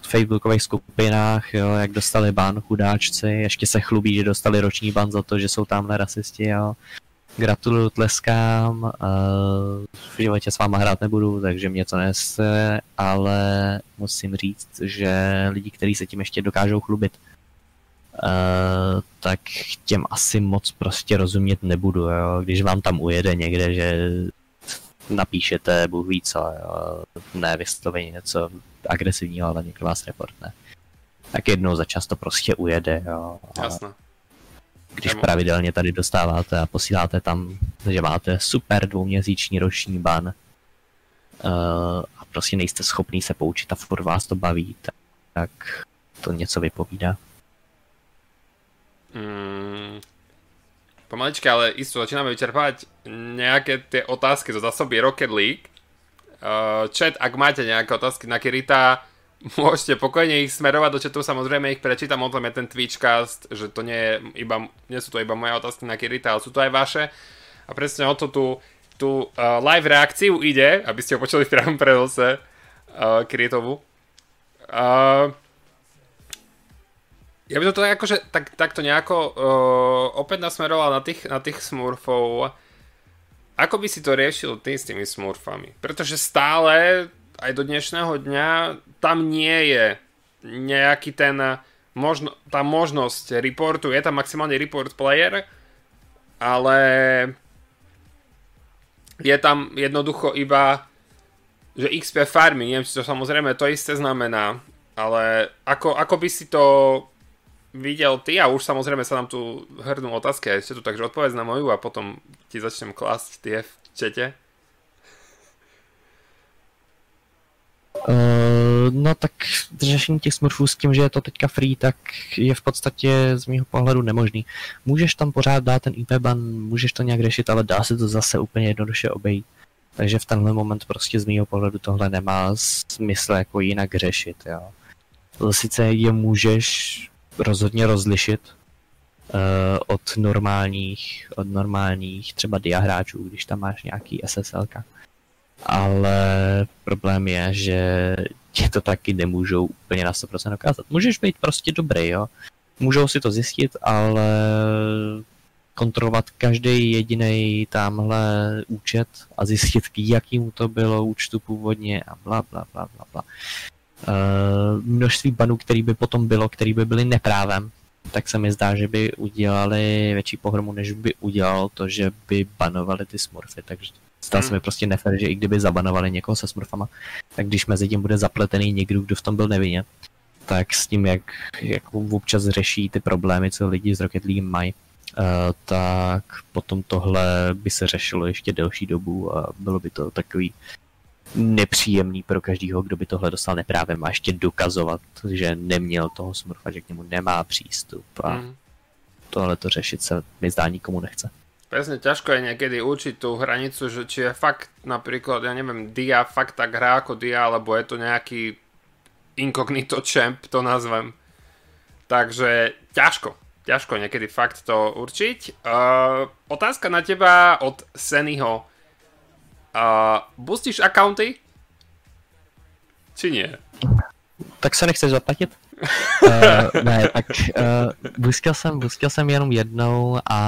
facebookových skupinách, jo, jak dostali ban chudáčci, ještě se chlubí, že dostali roční ban za to, že jsou tamhle rasisti, jo gratuluju, tleskám, uh, v životě s váma hrát nebudu, takže mě to nese, ale musím říct, že lidi, kteří se tím ještě dokážou chlubit, uh, tak těm asi moc prostě rozumět nebudu, jo? když vám tam ujede někde, že napíšete, Bůh ví co, jo? ne vysloveně něco agresivního, ale někdo vás reportne. Tak jednou za čas to prostě ujede, jo. Jasno když pravidelně tady dostáváte a posíláte tam, že máte super dvouměsíční roční ban uh, a prostě nejste schopný se poučit a furt vás to baví, tak, tak to něco vypovídá. Mm, pomaličky, ale isto začínáme vyčerpávať nejaké tie otázky zo zásoby Rocket League. Uh, chat, ak máte nejaké otázky na Kirita, Môžete pokojne ich smerovať do chatu, samozrejme ich prečítam, o je ten Twitchcast, že to nie, je iba, nie sú to iba moje otázky na Kirita, ale sú to aj vaše. A presne o to tu, tu uh, live reakciu ide, aby ste ho počuli v priamom prenose uh, Kiritovu. Uh, ja by to tak akože tak, takto nejako uh, opäť nasmeroval na tých, na tých smurfov. Ako by si to riešil ty s tými smurfami? Pretože stále aj do dnešného dňa tam nie je nejaký ten možno, tá možnosť reportu, je tam maximálne report player, ale je tam jednoducho iba že XP farmy, neviem, či to samozrejme to isté znamená, ale ako, ako by si to videl ty a už samozrejme sa nám tu hrnú otázky a ešte tu, takže odpovedz na moju a potom ti začnem klásť tie v čete. Uh, no tak řešení těch smurfů s tím, že je to teďka free, tak je v podstatě z mého pohledu nemožný. Můžeš tam pořád dát ten IP ban, můžeš to nějak řešit, ale dá se to zase úplně jednoduše obejít. Takže v tenhle moment prostě z mého pohledu tohle nemá smysl jako jinak řešit, jo. Sice je můžeš rozhodně rozlišit uh, od normálních, od normálních třeba diahráčů, když tam máš nějaký SSLK ale problém je, že ti to taky nemůžou úplně na 100% dokázat. Můžeš být prostě dobrý, jo. Můžou si to zjistit, ale kontrolovat každý jediný tamhle účet a zjistit, k jakýmu to bylo účtu původně a bla bla bla bla bla. Uh, množství banů, který by potom bylo, který by byly neprávem, tak se mi zdá, že by udělali větší pohromu, než by udělalo to, že by banovali ty smurfy, takže zdá se hmm. mi prostě nefér, že i kdyby zabanovali někoho se smurfama, tak když mezi tím bude zapletený někdo, kdo v tom byl nevinně, tak s tím, jak, jak občas řeší ty problémy, co lidi z Rocket League mají, uh, tak potom tohle by se řešilo ještě delší dobu a bylo by to takový nepříjemný pro každého, kdo by tohle dostal neprávem a ještě dokazovat, že neměl toho smurfa, že k němu nemá přístup a mm. tohle to řešit se mi zdá nikomu nechce. Presne, ťažko je niekedy určiť tú hranicu, že či je fakt napríklad, ja neviem, Dia fakt tak hrá ako Dia, alebo je to nejaký incognito champ, to nazvem. Takže ťažko, ťažko niekedy fakt to určiť. Uh, otázka na teba od Senyho. Uh, boostíš accounty? Či nie? Tak se nechceš zaplatit? uh, ne, tak uh, bustil jsem, bustil jsem jenom jednou a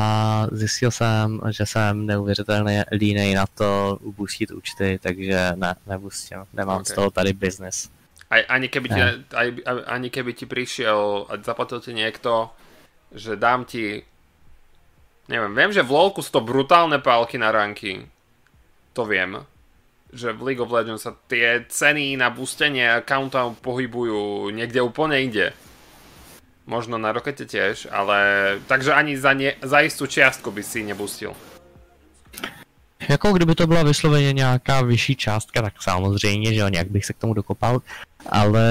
zjistil jsem, že jsem neuvěřitelně línej na to ubustit účty, takže ne, nebustil. Nemám okay. z toho tady business. Aj, ani, keby ti, aj, ani keby ti prišiel a zaplatil ti niekto, že dám ti neviem, viem, že v LoLku sú to brutálne pálky na ranky. To viem že v League of Legends sa tie ceny na boostenie accounta pohybujú niekde úplne inde. Možno na rokete tiež, ale takže ani za, ne, za istú čiastku by si nebustil. Jako kdyby to byla vysloveně nějaká vyšší částka, tak samozřejmě, že jo, nějak bych se k tomu dokopal, ale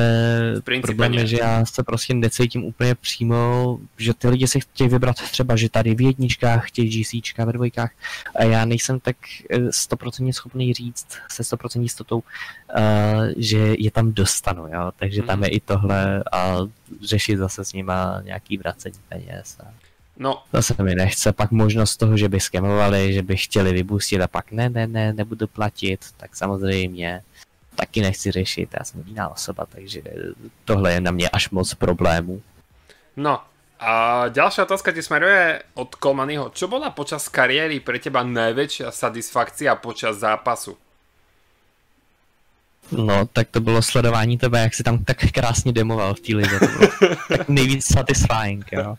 problém je, že já se prostě necítím úplně přímo, že ty lidi si chtějí vybrat třeba, že tady v jedničkách chtějí GCčka, ve dvojkách a já nejsem tak eh, stoprocentně schopný říct se stoprocentní jistotou, uh, že je tam dostanu, jo, takže tam mhm. je i tohle a řešit zase s nima nějaký vracení peněz. A... No. Zase mi nechce pak možnost toho, že by skemovali, že by chtěli vybustit a pak ne, ne, ne, nebudu platit, tak samozřejmě taky nechci řešit, já jsem jiná osoba, takže tohle je na mě až moc problémů. No, a ďalšia otázka ti smeruje od Kolmanyho. Čo bola počas kariéry pre teba najväčšia satisfakcia počas zápasu? No, tak to bylo sledování tebe, jak si tam tak krásně demoval v té lize. To bylo tak nejvíc satisfying, jo.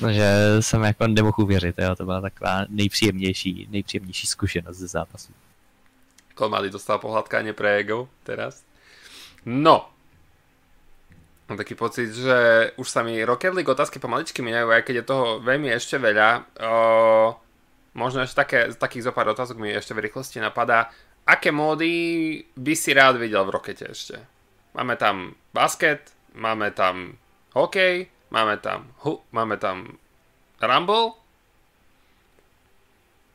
No, že jsem jako nemohl uvěřit, jo. To byla taková nejpříjemnější, nejpříjemnější zkušenost ze zápasu. Komady dostal pohľadkanie pre ego teraz. No. Mám taký pocit, že už sa mi Rocket League otázky pomaličky minajú, aj keď je toho veľmi ešte veľa. O, možno ešte také, takých zo pár otázok mi ešte v rýchlosti napadá. Aké módy by si rád videl v Rockete ešte? Máme tam basket, máme tam hokej, máme tam, hu, máme tam Rumble.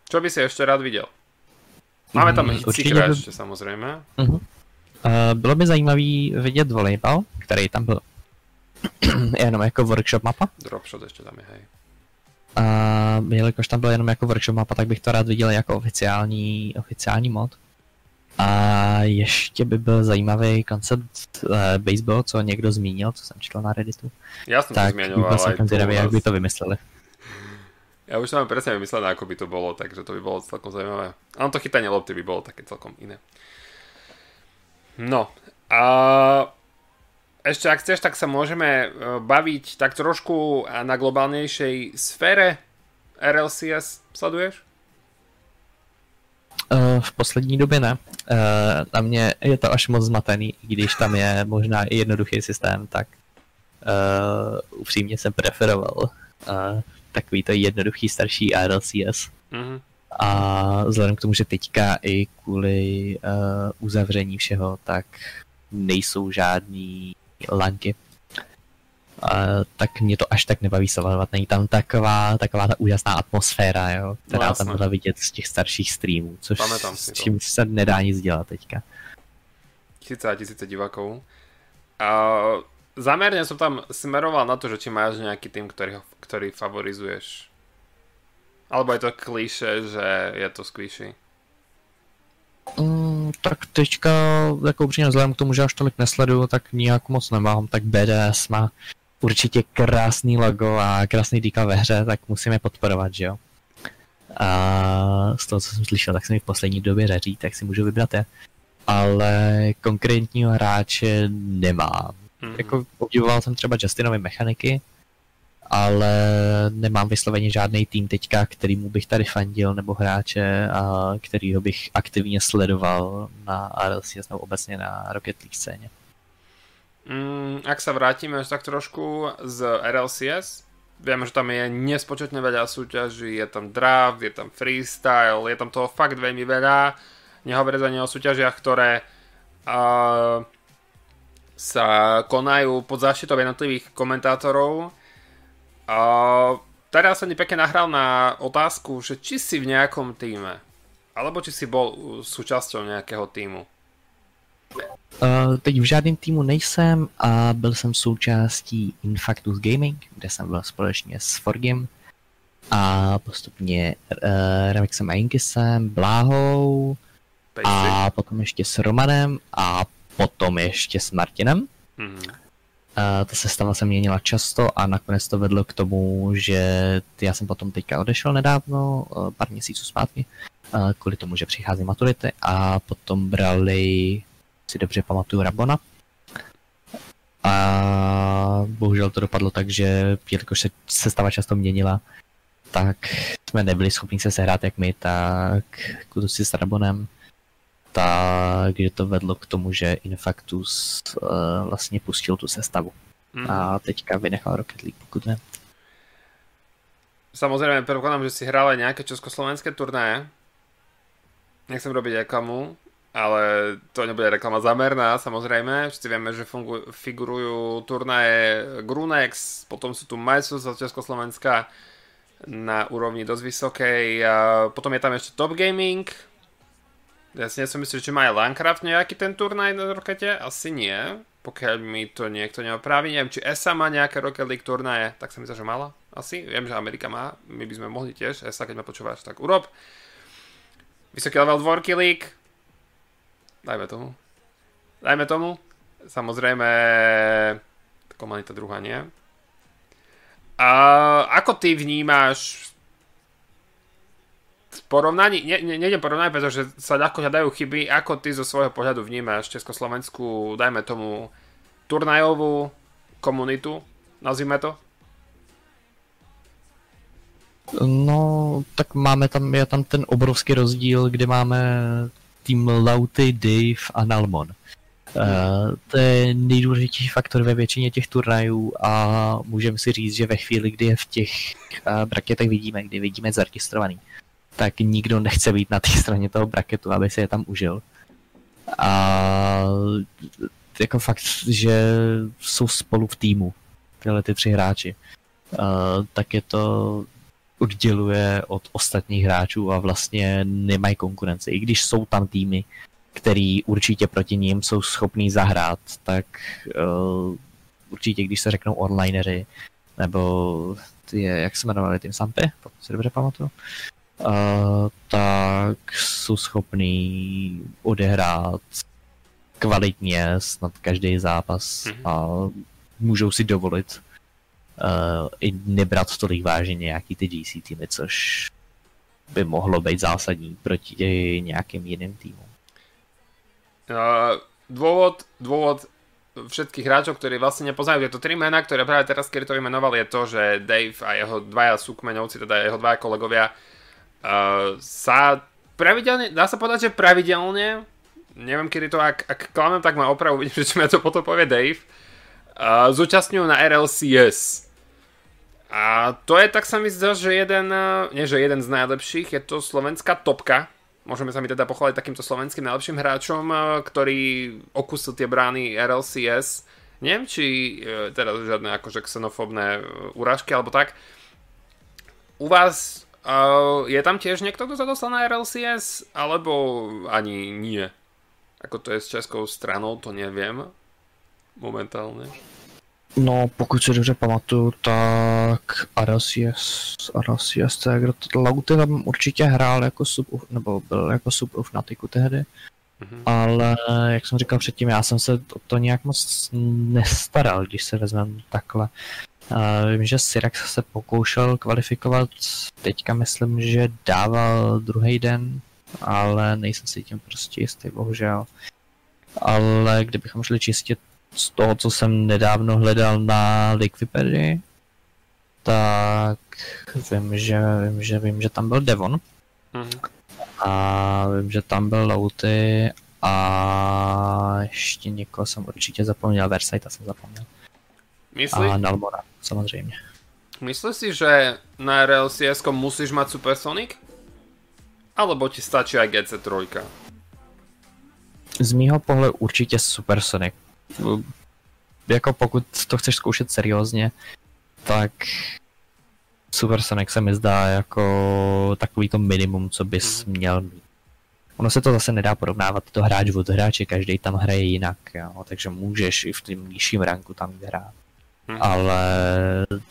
Čo by si ešte rád videl? Máme tam mm, určitě by... ještě samozřejmě. Uh-huh. Uh, bylo by zajímavý vidět volejbal, který tam byl jenom jako workshop mapa. Dropshot ještě tam je, hej. A jelikož tam byl jenom jako workshop mapa, tak bych to rád viděl jako oficiální, oficiální mod. A ještě by byl zajímavý koncept uh, baseball, co někdo zmínil, co jsem četl na Redditu. Já jsem tak to zmiňoval. Tak jsem jak by to vymysleli. Ja už mám presne vymyslené, ako by to bolo, takže to by bolo celkom zaujímavé. Áno, to chytanie lopty by bolo také celkom iné. No, a ešte ak chceš, tak sa môžeme e, baviť tak trošku na globálnejšej sfére. RLCS sleduješ? Uh, v poslední době ne. Uh, na mě je to až moc zmatený, i když tam je možná i jednoduchý systém, tak uh, upřímně jsem preferoval uh, takový to jednoduchý starší RLCS. Mm-hmm. A vzhledem k tomu, že teďka i kvůli uh, uzavření všeho, tak nejsou žádný lanky. Uh, tak mě to až tak nebaví sledovat. Není tam taková, taková ta úžasná atmosféra, jo, která no, tam byla vidět z těch starších streamů, což s čím se nedá nic dělat teďka. Tisíce a tisíce diváků. A Zamerne som tam smeroval na to, že či máš nejaký tým, ktorý, ktorý favorizuješ. Alebo je to klíše, že je to squishy? Mm, tak teďka, jako upřímně vzhledem k tomu, že až tolik nesleduju, tak nijak moc nemám, tak BDS má určitě krásný logo a krásný decal ve hře, tak musíme podporovat, že jo. A z toho, co jsem slyšel, tak se mi v poslední době řeří, tak si můžu vybrat je. Ale konkrétního hráče nemám. Mm-hmm. Jako obdivoval jsem třeba Justinovi mechaniky, ale nemám vysloveně žádný tým teďka, kterýmu bych tady fandil, nebo hráče, a kterýho bych aktivně sledoval na RLCS nebo obecně na Rocket League scéně. Ak sa vrátime tak trošku z RLCS, viem, že tam je nespočetne veľa súťaží, je tam draft, je tam freestyle, je tam toho fakt veľmi veľa. Nehovoriac ani o súťažiach, ktoré uh, sa konajú pod záštitou jednotlivých komentátorov. Uh, teraz som mi pekne nahral na otázku, že či si v nejakom týme, alebo či si bol súčasťou nejakého týmu. Uh, teď v žádném týmu nejsem a byl jsem součástí Infactus Gaming, kde jsem byl společně s Forgim a postupně uh, Remixem a Inkisem, Bláhou a potom ještě s Romanem a potom ještě s Martinem. Mm-hmm. Uh, ta sestava se měnila často a nakonec to vedlo k tomu, že já jsem potom teďka odešel nedávno, uh, pár měsíců zpátky, uh, kvůli tomu, že přichází maturity a potom brali si dobře pamatuju Rabona. A bohužel to dopadlo tak, že jelikož se sestava často měnila, tak jsme nebyli schopni se sehrát jak my, tak kluci s Rabonem. Takže to vedlo k tomu, že Infactus uh, vlastně pustil tu sestavu. Mm. A teďka vynechal Rocket League, pokud ne. Samozrejme, predpokladám, že si hral aj nejaké československé turnaje. Nechcem robiť reklamu, ale to nebude reklama zamerná, samozrejme. Všetci vieme, že fungujú, figurujú turnaje Grunex, potom sú tu Majstros z Československa na úrovni dosť vysokej. A potom je tam ešte Top Gaming. Ja si nesom myslel, či má aj Landcraft nejaký ten turnaj na rokete. Asi nie, pokiaľ mi to niekto neopraví. Neviem, či ESA má nejaké Rocket League turnaje, tak sa mi že mala. Asi, viem, že Amerika má, my by sme mohli tiež. ESA, keď ma počúvaš, tak urob. Vysoký level Dvorky League, Dajme tomu. Dajme tomu. Samozrejme, komunita druhá nie. A ako ty vnímáš v porovnaní, ne, ne, nejdem porovnať, pretože sa ľahko hľadajú chyby, ako ty zo svojho pohľadu vnímáš Československu, dajme tomu, turnajovú komunitu, nazvime to? No, tak máme tam, je tam ten obrovský rozdíl, kde máme tým Lauty, Dave a Nalmon. Uh, to je nejdůležitější faktor ve většině těch turnajů a můžeme si říct, že ve chvíli, kdy je v těch uh, braketech vidíme, kdy vidíme zaregistrovaný, tak nikdo nechce být na té straně toho braketu, aby si je tam užil. A jako fakt, že jsou spolu v týmu, tyhle ty tři hráči, uh, tak je to odděluje od ostatních hráčů a vlastně nemají konkurenci. I když jsou tam týmy, který určitě proti ním jsou schopní zahrát, tak uh, určitě, když se řeknou onlineři, nebo ty, jak se jmenovali, tým Sampy, pokud si dobře pamatuju, uh, tak jsou schopní odehrát kvalitně snad každý zápas mm-hmm. a můžou si dovolit uh, i nebrat tolik vážně nějaký ty GC týmy, což by mohlo být zásadní proti nějakým jiným týmům. Uh, dôvod, dôvod všetkých hráčov, ktorí vlastne nepoznajú tieto tri mená, ktoré práve teraz Kiritovi menoval, je to, že Dave a jeho dvaja súkmeňovci, teda jeho dvaja kolegovia, uh, sa pravidelne, dá sa povedať, že pravidelne, neviem, kedy to, ak, ak klamem, tak ma opravu, vidím, že čo mi to potom povie Dave, uh, zúčastňujú na RLCS. A to je, tak sa mi zdá, že jeden, eh, nie že jeden z najlepších, je to slovenská topka. Môžeme sa mi teda pochváliť takýmto slovenským najlepším hráčom, eh, ktorý okusil tie brány RLCS. Neviem, či eh, teda žiadne akože xenofobné urážky alebo tak. U vás uh, je tam tiež niekto, kto sa dostal na RLCS, alebo ani nie? Ako to je s českou stranou, to neviem momentálne. No, pokud se dobře pamatuju, tak Arasias, Arasias, tak Laute tam určitě hrál jako sub, nebo byl jako sub of Natiku tehdy. Mm-hmm. Ale jak jsem říkal předtím, já jsem se o to nějak moc nestaral, když se vezmeme takhle. Uh, vím, že Syrax se pokoušel kvalifikovat, teďka myslím, že dával druhý den, ale nejsem si tím prostě jistý, bohužel. Ale kdybychom šli čistě z toho, co jsem nedávno hledal na Liquipedii, tak vím, že, vím, že, vím, že tam byl Devon. Mm-hmm. A vím, že tam byl Lauty a ještě někoho jsem určitě zapomněl, Versailles jsem zapomněl. Myslí? A Nalmora, samozřejmě. Myslíš si, že na RLCS musíš mať Supersonic? Alebo ti stačí aj GC3? Z mýho pohledu určitě Supersonic. Jako pokud to chceš zkoušet seriózně, tak Supersonic se mi zdá jako takový to minimum, co bys hmm. měl mít. Ono se to zase nedá porovnávat, to hráč od hráče, každý tam hraje jinak, jo? takže můžeš i v tom nižším ranku tam hrát. Hmm. Ale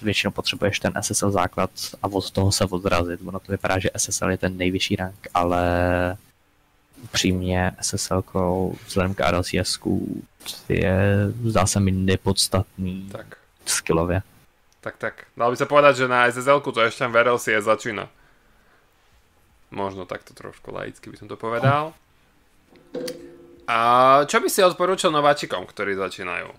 většinou potřebuješ ten SSL základ a od toho se odrazit. Ono to vypadá, že SSL je ten nejvyšší rank, ale upřímně SSL vzhledem k RLCS je zdá se mi nepodstatný tak. skillově. Tak, tak. Dal by sa povedať, že na ssl to ešte v RLC je začína. Možno takto trošku laicky by som to povedal. A čo by si odporúčal nováčikom, ktorí začínajú?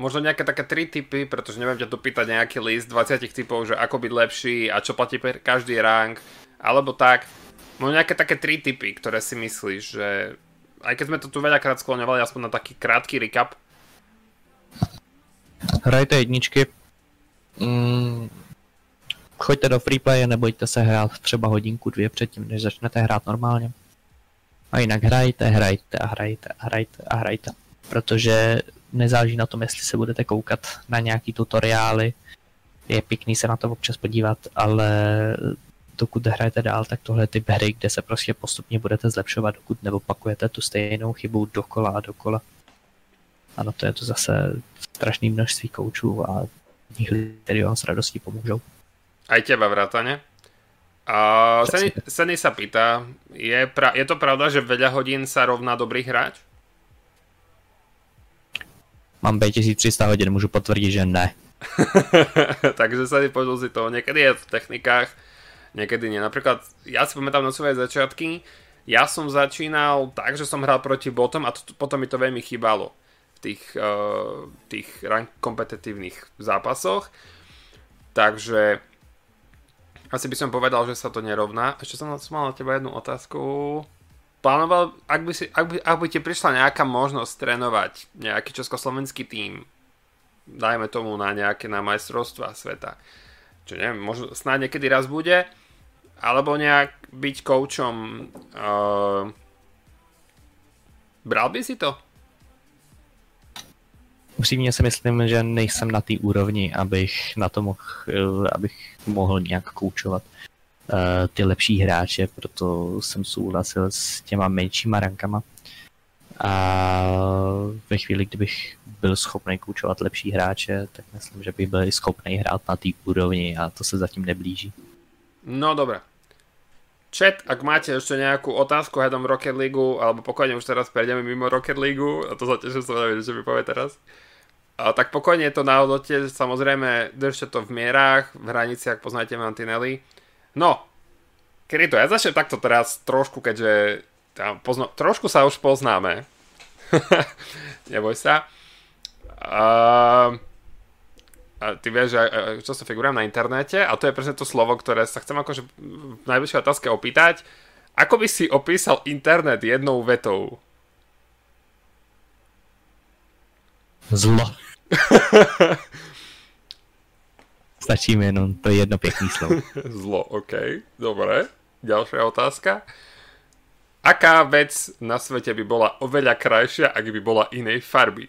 Možno nejaké také tri typy, pretože neviem ťa dopýtať nejaký list 20 typov, že ako byť lepší a čo platí pre každý rank, alebo tak. Možno nejaké také tri typy, ktoré si myslíš, že aj keď sme to tu veľakrát skloňovali, aspoň na taký krátky recap, Hrajte jedničky. Mm, choďte do freeplaye, nebojte se hrát třeba hodinku, dvě předtím, než začnete hrát normálně. A jinak hrajte, hrajte a hrajte a hrajte a hrajte. Protože nezáleží na tom, jestli se budete koukat na nějaký tutoriály. Je pěkný se na to občas podívat, ale dokud hrajete dál, tak tohle je typ hry, kde se prostě postupně budete zlepšovat, dokud neopakujete tu stejnou chybu dokola a dokola. Ano, to je to zase strašné množství koučů a kteří vám s radostí pomůžou. Aj teba vrátane. A Seny, Seny sa pýta, je, pra, je to pravda, že veľa hodín sa rovná dobrý hráč? Mám 5300 hodin, můžu potvrdit, že ne. Takže sa nepočul si to. Niekedy je v technikách, niekedy nie. Napríklad, ja si pamätám na svoje začiatky, ja som začínal tak, že som hral proti botom a to, potom mi to veľmi chýbalo tých, uh, tých rank kompetitívnych zápasoch. Takže asi by som povedal, že sa to nerovná. Ešte som mal na teba jednu otázku. Plánoval, ak by, si, ak by, ak by ti prišla nejaká možnosť trénovať nejaký československý tým, dajme tomu na nejaké na majstrovstvá sveta, čo neviem, možno snáď niekedy raz bude, alebo nejak byť koučom, uh, bral by si to? upřímně si myslím, že nejsem na té úrovni, abych na to mohl, eh, abych mohl nějak koučovat uh, ty lepší hráče, proto jsem souhlasil s těma menšíma rankama. A ve chvíli, kdybych byl schopný koučovat lepší hráče, tak myslím, že bych byl i schopný hrát na té úrovni a to se zatím neblíží. No dobré. Chat, ak máte ešte nejakú otázku hľadom Rocket League, alebo pokojne už teraz prejdeme mimo Rocket League, a to sa teším sa že mi povie teraz. A tak pokojne to na hodnote, samozrejme držte to v mierách, v hraniciach, poznáte mantinely. No, kedy to, ja začnem takto teraz trošku, keďže tam pozno, trošku sa už poznáme. Neboj sa. A, a ty vieš, že čo sa figurujem na internete a to je presne to slovo, ktoré sa chcem akože v najbližšej otázke opýtať. Ako by si opísal internet jednou vetou? Zlo. Stačí mi jenom to jedno pěkný slovo. Zlo, OK, dobré. Ďalšia otázka. Aká vec na svete by bola oveľa krajšia, ak by bola inej farby?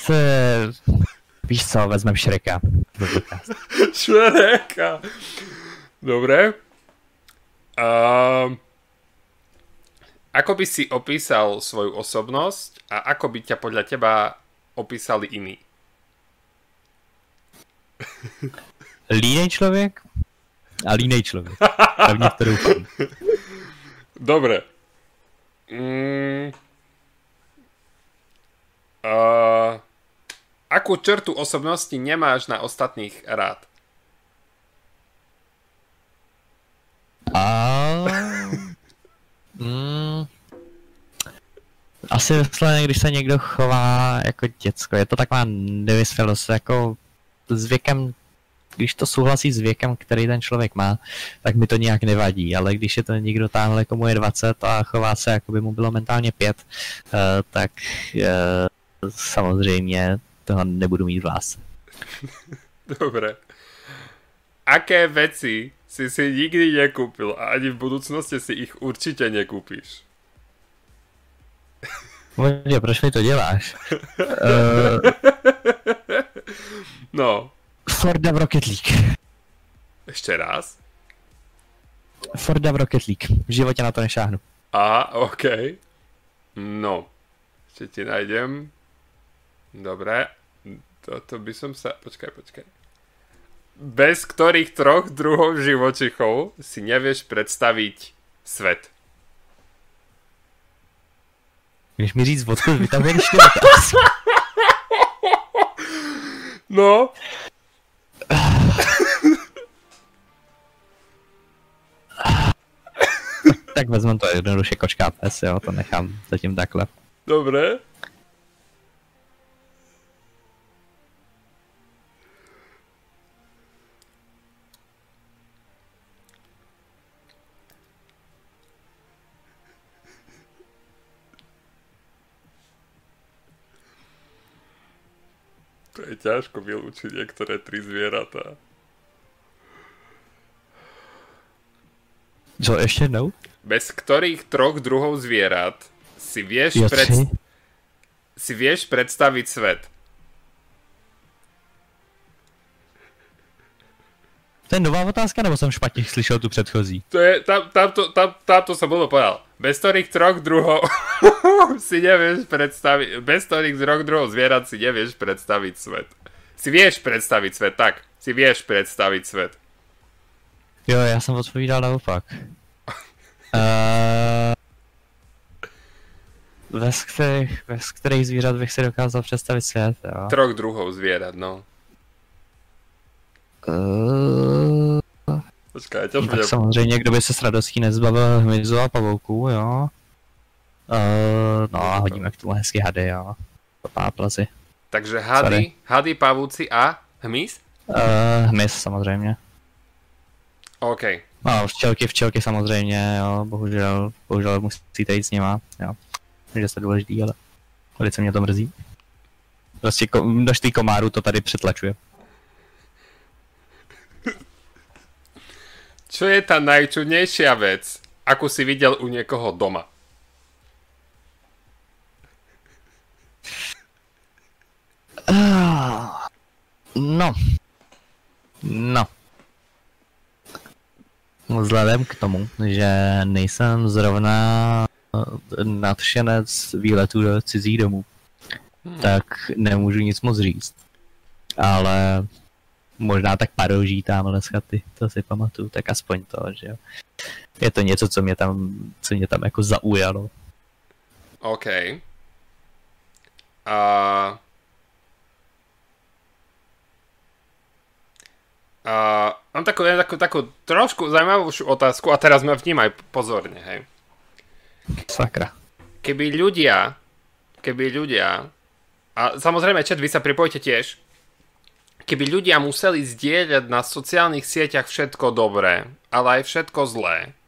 Se... Víš co, vezmem Šreka. Šreka. Dobre. Um, ako by si opísal svoju osobnosť a ako by ťa podľa teba opísali iní? Línej člověk? Ale jiný člověk. Pevně to doufám. Dobre. Mm. Uh, akú črtu osobnosti nemáš na ostatných rád? A... Mm. Asi vysloveně, když se někdo chová jako děcko, je to taková nevyspělost, jako s věkem, když to souhlasí s věkem, který ten člověk má, tak mi to nějak nevadí, ale když je to někdo tamhle, komu je 20 a chová se, jako by mu bylo mentálně 5, uh, tak uh, samozřejmě toho nebudu mít vlast. Dobre. Aké veci si si nikdy nekúpil a ani v budoucnosti si ich určitě nekúpíš? Vodě, proč mi to děláš? uh, no. Forda v Rocket League. Ještě raz? Forda v Rocket League. V životě na to nešáhnu. Aha, OK. No. Ještě ti najdem. Dobré. Toto by som sa... Počkaj, počkaj. Bez ktorých troch druhov živočichov si nevieš predstaviť svet? Když mi říct, odkud vy tam vědeš No. tak vezmu to jednoduše kočka pes, jo, to nechám zatím takhle. Dobré. Ťažko vylúčiť niektoré tri zvieratá. Co, ještě jednou? Bez ktorých troch druhov zvierat si vieš, pred... si vieš predstaviť svet? To je nová otázka, nebo jsem špatně slyšel tu předchozí? To je, tam, tam, to, tam, tam to bolo povedal. Bez ktorých troch druhov si nevieš predstaviť, bez ktorých troch druhov zvierat si nevieš predstaviť svet. Si vieš predstaviť svet, tak. Si vieš predstaviť svet. Jo, já jsem odpovídal naopak. uh, bez, kterých, bez kterých zvířat bych si dokázal představit svět, jo. Troch druhov zvierat, no. Uh, Počkaj, no, tak samozřejmě, kdo by se s radostí nezbavil hmyzu a pavouků, jo. Uh, no a hodíme k tomu hezky hady, jo. Páplazy. Takže hady, Sorry. hady, pavouci a hmyz? Uh, hmyz samozřejmě. OK. No, včelky, včelky samozřejmě, jo, bohužel, bohužel musíte jít s nima, jo. Takže to je důležitý, ale velice mě to mrzí. Prostě ko, množství komárů to tady přetlačuje. Čo je ta najčudnejšia vec, ako si viděl u někoho doma? Uh, no. No. Vzhledem k tomu, že nejsem zrovna eh, nadšenec výletů do cizích domů, hmm. tak nemůžu nic moc říct. Ale možná tak paroží tamhle z chaty, to si pamatuju, tak aspoň to, že jo. Je to něco, co mě tam, co mě tam jako zaujalo. OK. A... Uh, mám takú, takú, takú trošku zaujímavú otázku a teraz ma vnímaj pozorne, hej. Sakra. Keby ľudia, keby ľudia, a samozrejme, chat, vy sa pripojte tiež, keby ľudia museli zdieľať na sociálnych sieťach všetko dobré, ale aj všetko zlé,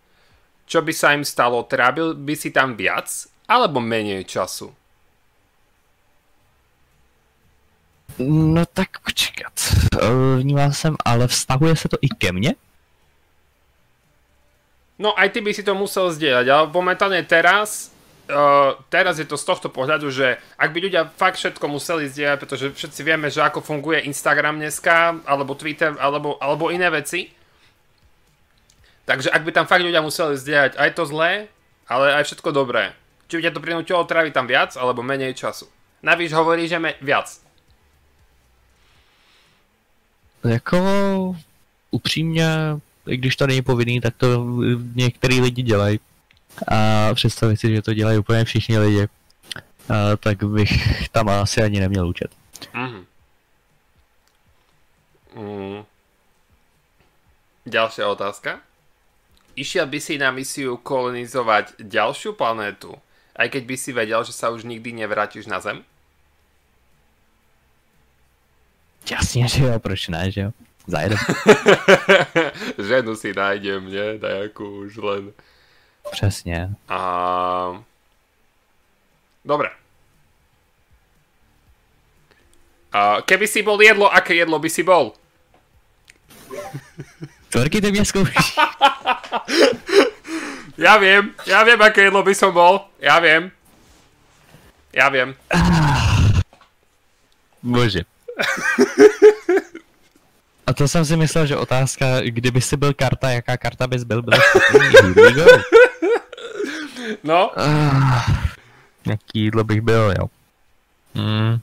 čo by sa im stalo? Trábil by si tam viac alebo menej času? No tak počkat. Vnímal jsem, ale vztahuje se to i ke mně? No aj ty by si to musel zdieľať, ale momentálne teraz Uh, teraz je to z tohto pohľadu, že ak by ľudia fakt všetko museli zdieľať, pretože všetci vieme, že ako funguje Instagram dneska, alebo Twitter, alebo, alebo iné veci. Takže ak by tam fakt ľudia museli zdieľať aj to zlé, ale aj všetko dobré. Či by ťa to prinútilo tráviť tam viac, alebo menej času. Navíc hovorí, že me, viac. Jako upřímně i když to není povinný, tak to některý lidi dělají. A představit si, že to dělají úplně všichni lidi, a, tak bych tam asi ani neměl učit. Mm. Mm. Ďalšia otázka. Išiel by si na misiu kolonizovať ďalšiu planétu, aj keď by si vedel, že sa už nikdy nevrátiš na Zem? Jasně, že jo, proč ne, že jo? Zajedem. Ženu si nájdem, ne? Dajaku už len. Přesně. A... Dobre. A keby si bol jedlo, aké jedlo by si bol? Tvorky, ty mě zkoušíš. ja viem, ja viem, aké jedlo by som bol. Ja viem. Ja viem. Bože. A to jsem si myslel, že otázka, kdyby si byl karta, jaká karta bys byl, byl No. Uh, jaký jídlo bych byl, jo. Mm.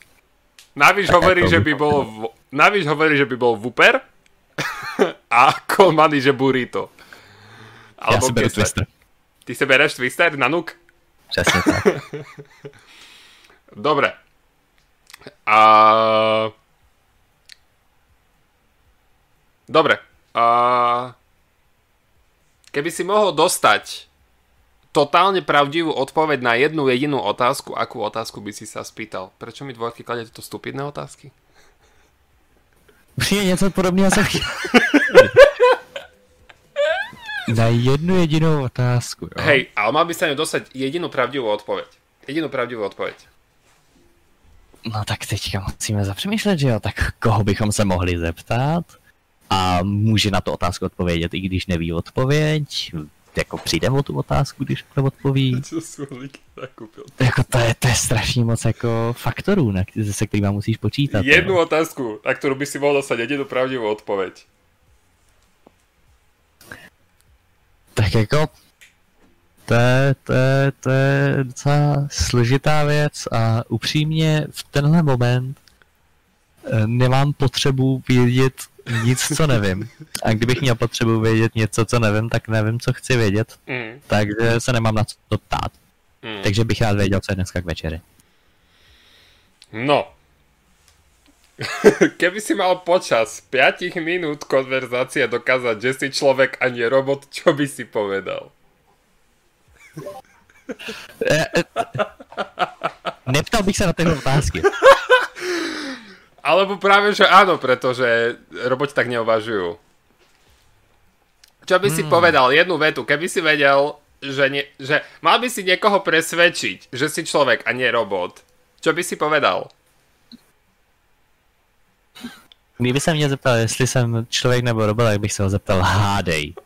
Navíc hovorí, že by bol, v... navíc hovorí, že by bol Wooper a Kolmany, že burrito. Alebo Já si beru Twister. Ty si bereš Twister na nuk? Přesně tak. Dobre. A... Dobre. A... Keby si mohol dostať totálne pravdivú odpoveď na jednu jedinú otázku, akú otázku by si sa spýtal? Prečo mi dvojky kladete to stupidné otázky? Přijde něco podobného jsem Na jednu jedinou otázku, jo? Hej, ale mal by sa ňu dostať jedinú pravdivú odpoveď. Jedinú pravdivú odpoveď. No tak teďka musíme zapřemýšlet, že jo, tak koho bychom se mohli zeptat a může na tu otázku odpovědět, i když neví odpověď, jako přijde o tu otázku, když to odpoví. Jako to je, to je strašně moc jako faktorů, na, se kterými musíš počítat. Jednu jo. otázku, na kterou by si mohl dostat jedinou pravdivou odpověď. Tak jako to je, to, je, to je docela složitá věc a upřímně v tenhle moment nemám potřebu vědět nic, co nevím. A kdybych měl potřebu vědět něco, co nevím, tak nevím, co chci vědět. Mm. Takže se nemám na co ptát. Mm. Takže bych rád věděl, co je dneska k večeri. No. Keby si mal počas 5 minút konverzácie dokázať, že si človek a nie robot, čo by si povedal? E, e, neptal bych se na tyhle otázky. Alebo práve, že áno, pretože roboti tak neuvažujú. Čo by si hmm. povedal, jednu vetu, keby si vedel, že, nie, že mal by si niekoho presvedčiť, že si človek a nie robot, čo by si povedal? Kdyby se mě zeptal, jestli jsem člověk nebo robot, tak bych se ho zeptal, hádej.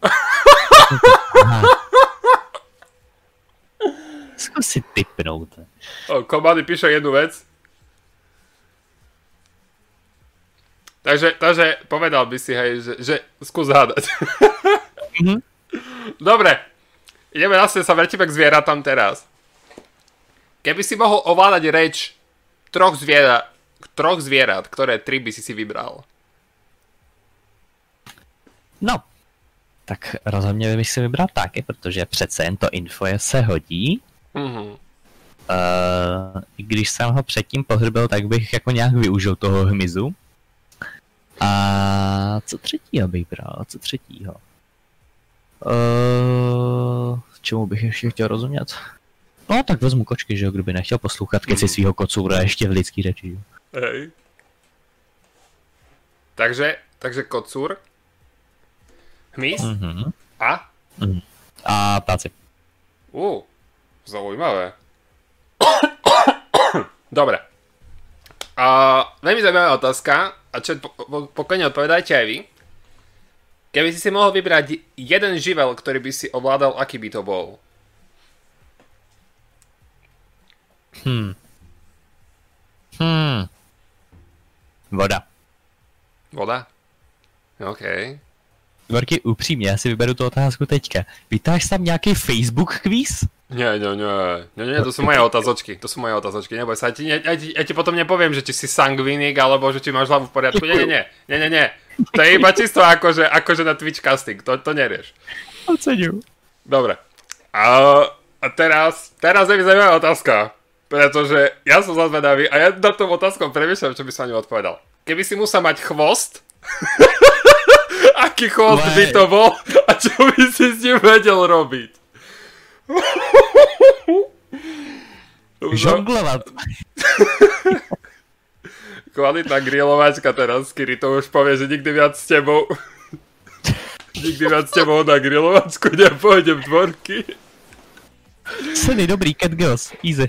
Zkus si typnout. Komady píše jednu vec. Takže, takže povedal by si, hej, že, že skús hádať. Mm-hmm. Dobre, ideme zase, sa vrtíme k zvieratám teraz. Keby si mohol ovládať reč troch zvierat, troch zvierat, ktoré tri by si si vybral? No, tak rozhodně bych si vybral taky, protože přece jen to info je se hodí. Mm-hmm. Uh, když jsem ho předtím pohrbil, tak bych jako nějak využil toho hmyzu. A co třetího bych bral? Co třetího? Uh, čemu bych ještě chtěl rozumět? No tak vezmu kočky, že jo, kdyby nechtěl poslouchat keci svého kocůra ještě v lidský řeči. Hej. Takže, takže kocůr, hmyz mm-hmm. a? Mm. A ptáci. Uh, zaujímavé. Dobre. A veľmi zaujímavá otázka a čo, po, pokojne odpovedajte aj vy. Keby si si mohol vybrať jeden živel, ktorý by si ovládal, aký by to bol? Hmm. Hmm. Voda. Voda? OK. Gorky, upřímně, já si vyberu tu otázku teďka. Vytáš tam nějaký Facebook quiz? Nie, nie, nie, nie, nie, to sú moje otázočky, to sú moje otázočky, neboj sa, ja ti, ja, ja, ti, ja ti potom nepoviem, že ti si sangvinik, alebo že ti máš hlavu v poriadku, nie, nie, nie, nie, nie, nie, To je iba čisto akože, akože na Twitch casting, to, to nerieš. Oceňuju. Dobre. A, a teraz, teraz je mi zaujímavá otázka. Pretože ja som zazvedavý a ja na tom otázkom premýšľam, čo by som ani odpovedal. Keby si musel mať chvost, aký chvost by to bol a čo by si s ním vedel robiť? Žonglovat. Kvalitná grilovačka teraz, Kiri to už povie, že nikdy viac s tebou nikdy viac s tebou na grilovačku nepôjdem tvorky. Seny, dobrý, Cat Girls, easy.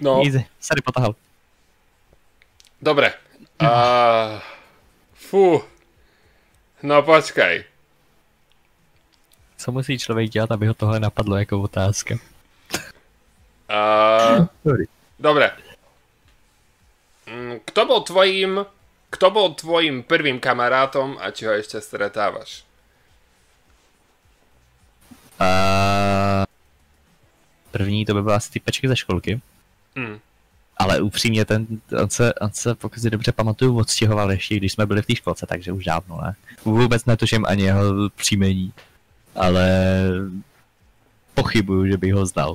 No, Easy, Sary potahal. dobre. A... Fú. No počkaj. Co musí člověk dělat, aby ho tohle napadlo jako otázka? A... Dobrý. Dobre. Mm, Kto bol tvojim... Kto bol tvojim prvým kamarátom a či ho ešte stretávaš? A... První to by byla asi ty pečky ze školky. Mm. Ale upřímně, ten, on, se, on se, pokud si dobře pamatuju, odstěhoval ještě, když jsme byli v té školce, takže už dávno, ne? Vůbec netuším ani jeho příjmení, ale pochybuju, že bych ho znal.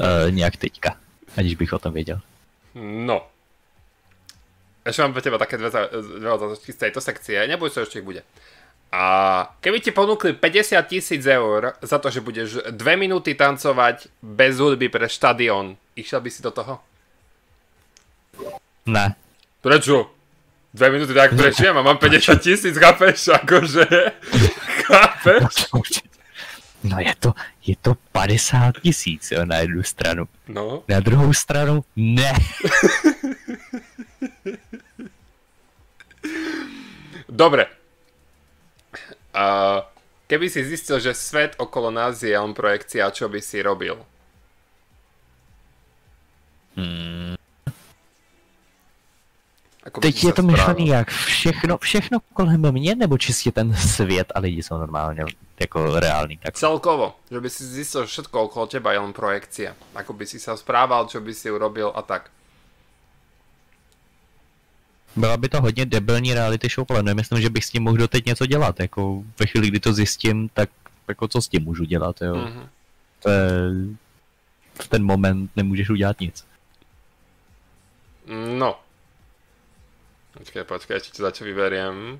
Uh, nějak teďka, aniž bych o tom věděl. No. Ešte mám pre teba také dve, dve otázky z tejto sekcie. Neboj sa, ešte ich bude. A keby ti ponúkli 50 tisíc eur za to, že budeš dve minúty tancovať bez hudby pre štadión, išiel by si do toho? Ne. Prečo? Dve minúty tak prežijem a mám 50 tisíc, chápeš? Akože... Chápeš? No je to, je to 50 tisíc jo, na jednu stranu. No. Na druhou stranu ne. Dobre. A keby si zistil, že svet okolo nás je len projekcia, čo by si robil? Ako by Teď je to myšlený jak všechno, všechno kolem mě, nebo čistě ten svět a lidi jsou normálně jako reální. Tak Celkovo, že by si zistil, že všetko okolo teba je len projekcia. Ako by si sa správal, čo by si urobil a tak. byla by to hodně debilní reality show, ale nemyslím, že bych s tím mohl doteď něco dělat. Jako ve chvíli, kdy to zjistím, tak jako co s tím můžu dělat, jo. Mhm. To je, v ten moment nemůžeš udělat nic. No. Počkaj, počkaj, ešte za čo vyberiem.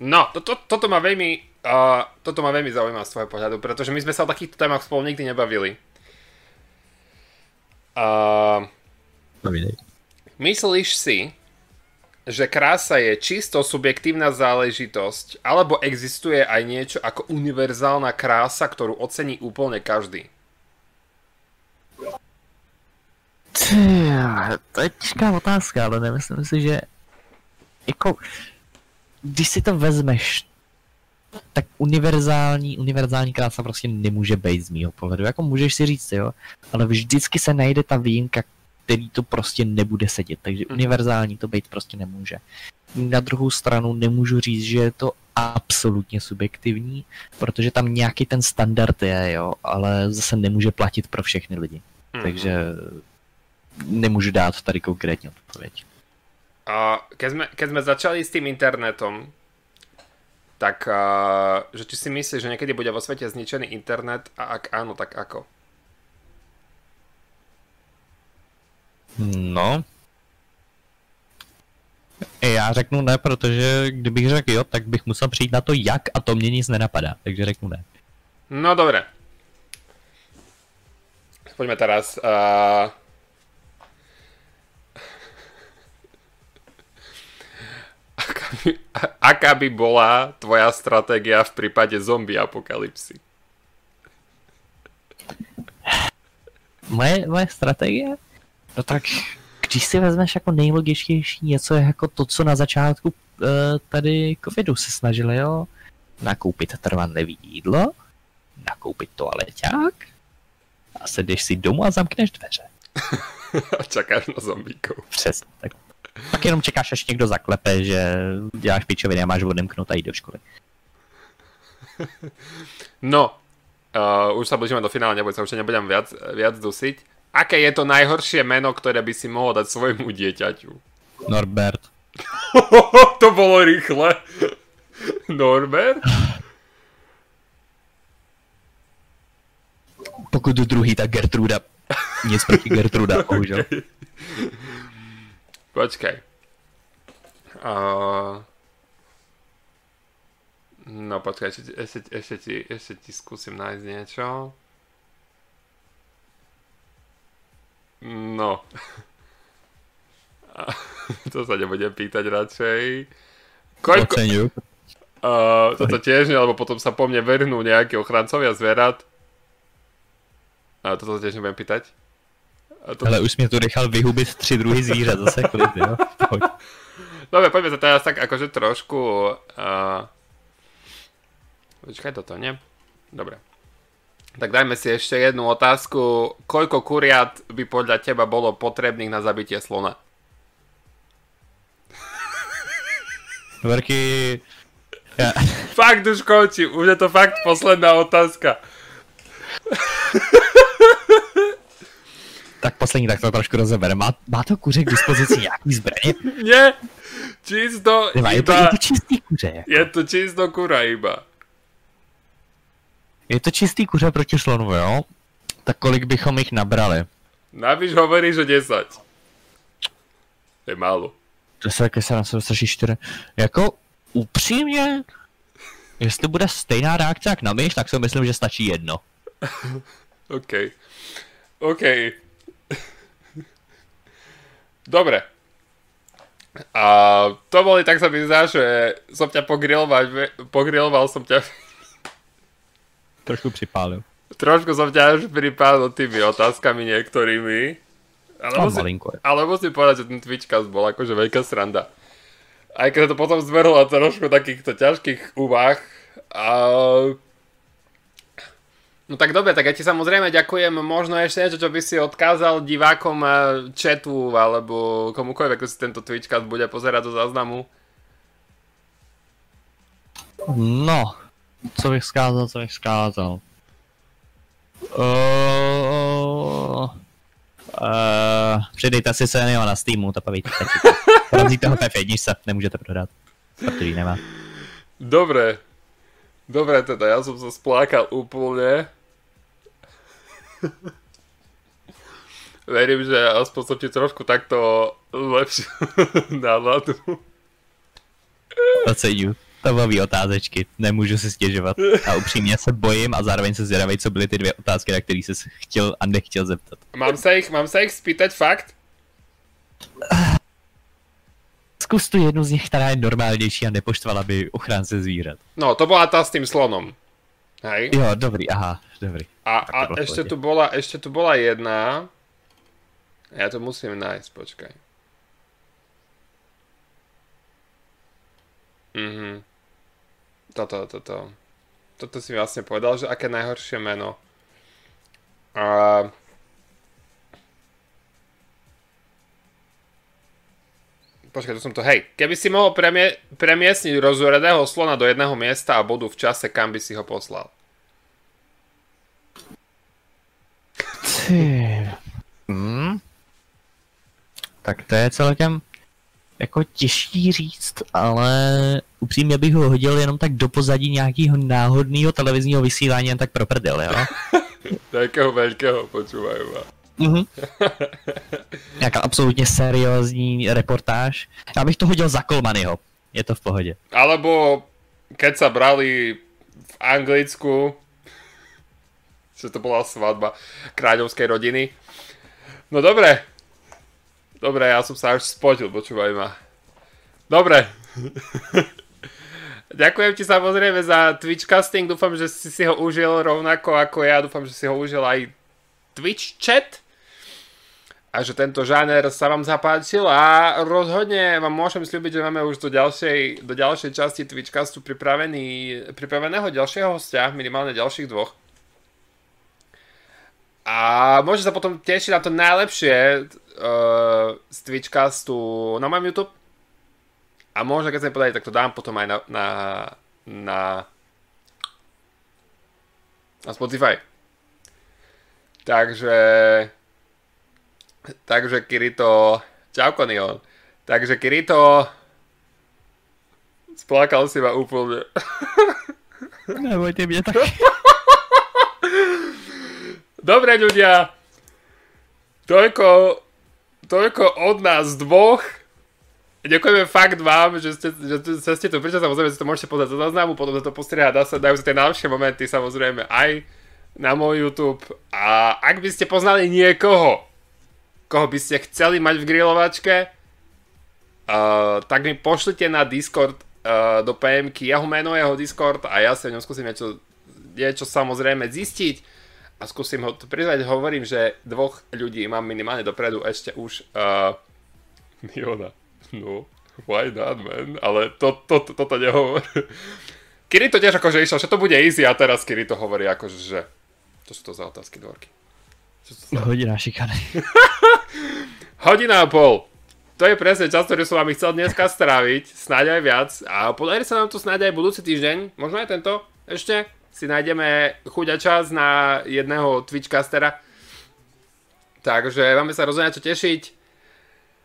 No, to, to, toto ma veľmi, uh, toto ma veľmi zaujíma z tvojho pohľadu, pretože my sme sa o takýchto témach spolu nikdy nebavili. Uh, myslíš si, že krása je čisto subjektívna záležitosť, alebo existuje aj niečo ako univerzálna krása, ktorú ocení úplne každý? Ty, to je těžká otázka, ale nemyslím si, že jako, když si to vezmeš, tak univerzální, univerzální krása prostě nemůže být z mýho pohledu. Jako můžeš si říct, jo, ale vždycky se najde ta výjimka, který to prostě nebude sedět, takže Mhm. univerzální to být prostě nemůže. Na druhou stranu nemůžu říct, že je to absolutně subjektivní, protože tam nějaký ten standard je, jo, ale zase nemůže platit pro všechny lidi. Mhm. Takže nemůžu dát tady konkrétní odpověď. A keď sme, keď sme začali s tým internetom, tak a, že či si myslíš, že niekedy bude vo svete zničený internet a ak áno, tak ako? No. Já řeknu ne, protože kdybych řekl jo, tak bych musel přijít na to jak a to mě nic nenapadá, takže řeknu ne. No dobre. Poďme teraz. Uh... Aká by, a- aká by bola tvoja stratégia v prípade zombie apokalypsy? Moje, moje strategie? No tak, když si vezmeš jako nejlogičtější něco jako to, co na začátku eh, tady covidu se snažili, jo, nakoupit trvanlivý jídlo, nakoupit toaleťák a sedíš si domů a zamkneš dveře. A čakáš na zombíkov. Přesně, tak. Pak jenom čekáš, až někdo zaklepe, že děláš pičoviny a máš odemknout a jít do školy. No, uh, už sa blížime do finále, neboj sa, už nebudem viac, viac dusiť. Aké je to najhoršie meno, ktoré by si mohol dať svojmu dieťaťu? Norbert. to bolo rýchle. Norbert? Pokud druhý, tak Gertruda. Nic proti Gertruda, bohužel. Počkaj. Uh... No počkaj, ešte, ešte, ešte, ti, ešte ti skúsim nájsť niečo. No. to sa nebudem pýtať radšej. Koľko... Uh, toto tiež nie, lebo potom sa po mne vrhnú nejakí ochrancovia zvierat. A toto tiež nebudem pýtať. A to... Ale už mi tu nechal vyhubit tři druhy zvířat, zase klid, jo? Dobre, poďme sa teraz tak akože trošku... Uh... Počkaj toto, nie? Dobre. Tak dajme si ešte jednu otázku. Koľko kuriat by podľa teba bolo potrebných na zabitie slona? Vrky... Ja. Fakt už končí, už je to fakt posledná otázka. tak poslední, tak to trošku rozebere. Má, má to kuře k dispozici nějaký zbraně? Ne, čisto Nemá, je, to, je to čistý kuře. Jako. Je to čisto kura iba. Je to čistý kuře proti slonu, jo? Tak kolik bychom jich nabrali? Navíš hovorí, že 10. To je málo. To se taky se na sebe straší 4. Jako upřímně, jestli bude stejná reakce jak na myš, tak si myslím, že stačí jedno. OK. OK. Dobre. A to boli, tak sa mi zdá, že som ťa pogriloval, pogriloval som ťa... Trošku pripálil. Trošku som ťa až pripálil tými otázkami niektorými. Ale, no, musím, ale musím povedať, že ten Twitchcast bol akože veľká sranda. Aj keď to potom zverlo trošku takýchto ťažkých úvah. A No tak dobre, tak ja ti samozrejme ďakujem. Možno ešte niečo, čo by si odkázal divákom eh, chatu alebo komukoľvek, ako si tento Twitchcast bude pozerať do záznamu. No, co bych skázal, co bych skázal. Uh, uh, přidejte si Senio na Steamu, to povíte. Rozíte ho v F1, nemůžete prodat. Protože nemá. Dobre. Dobre teda, ja som sa splákal úplne. Verím, že aspoň som ti trošku takto lepšiu náladu. Oceňuji. To byly otázečky, nemůžu si stěžovat. A upřímně se bojím a zároveň se zvědavej, co byly ty dvě otázky, na které se chtěl a nechtěl zeptat. Mám se jich, mám se jich spýtať fakt? Zkus tu jednu z nich, která je normálnější a nepoštvala by ochránce zvířat. No, to byla ta s tím slonom. Hej? Jo, dobrý, aha, dobrý. A, a ešte, tu bola, ešte tu bola jedna. Ja to musím nájsť, počkaj. Mhm. Toto, toto. Toto si vlastne povedal, že aké najhoršie meno. A... Počkaj, to som to. Hej, keby si mohol premie- premiesniť rozúredého slona do jedného miesta a bodu v čase, kam by si ho poslal? Hmm. Tak to je celkem jako těžší říct, ale upřímně bych ho hodil jenom tak do pozadí nějakého náhodného televizního vysílání, jen tak pro prdel, jo? Nějakého velkého počúvají Mhm. Nějaká absolutně seriózní reportáž. Já bych to hodil za Kolmanyho. Je to v pohodě. Alebo keď sa brali v Anglicku že to bola svadba kráľovskej rodiny. No dobre. Dobre, ja som sa až spotil, počúvaj ma. Dobre. Ďakujem ti samozrejme za Twitch casting, dúfam, že si si ho užil rovnako ako ja, dúfam, že si ho užil aj Twitch chat a že tento žáner sa vám zapáčil a rozhodne vám môžem slúbiť, že máme už do ďalšej, do ďalšej časti Twitchcastu pripravený, pripraveného ďalšieho hostia, minimálne ďalších dvoch. A môže sa potom tešiť na to najlepšie uh, z Twitchcastu na mojom YouTube. A možno keď sa mi podarí, tak to dám potom aj na, na, na, na Spotify. Takže takže Kirito čau Konion. Takže Kirito Splákal si ma úplne. Nebojte mě tak. Dobre ľudia, toľko, toľko od nás dvoch. Ďakujeme fakt vám, že ste, že, že ste tu prišli, samozrejme si to môžete pozrieť do záznamu, potom sa to postriehať, dá sa, dajú sa tie najlepšie momenty samozrejme aj na môj YouTube. A ak by ste poznali niekoho, koho by ste chceli mať v grilovačke, uh, tak mi pošlite na Discord uh, do PMky jeho meno, jeho Discord a ja sa v ňom skúsim niečo, niečo samozrejme zistiť a skúsim ho prizvať. Hovorím, že dvoch ľudí mám minimálne dopredu ešte už uh, Jona, no, why not, man? Ale to, to, to, toto nehovor. Kiri to tiež akože išlo, že to bude easy a teraz Kiri to hovorí akože, že... Čo sú to za otázky, dvorky? Hodina šikany. Hodina a pol. To je presne čas, ktorý som vám chcel dneska stráviť, snáď aj viac. A podarí sa nám to snáď aj budúci týždeň, možno aj tento ešte. Si nájdeme chuť a čas na jedného Twitchcastera. Takže máme sa rozhodne čo tešiť.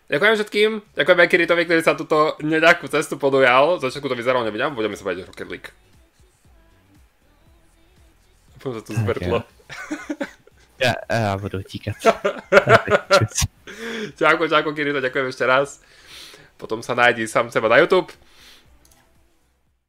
Ďakujem všetkým, ďakujem aj Kiritovi, ktorý sa túto nejakú cestu podujal. Začiatku to vyzeralo nevidím, budeme sa baviť Rocket League. Potom sa tu zvrtlo. Já, já budu utíkat. čauko, čauko, Kirito, ďakujem ešte raz. Potom sa nájdi sám seba na YouTube.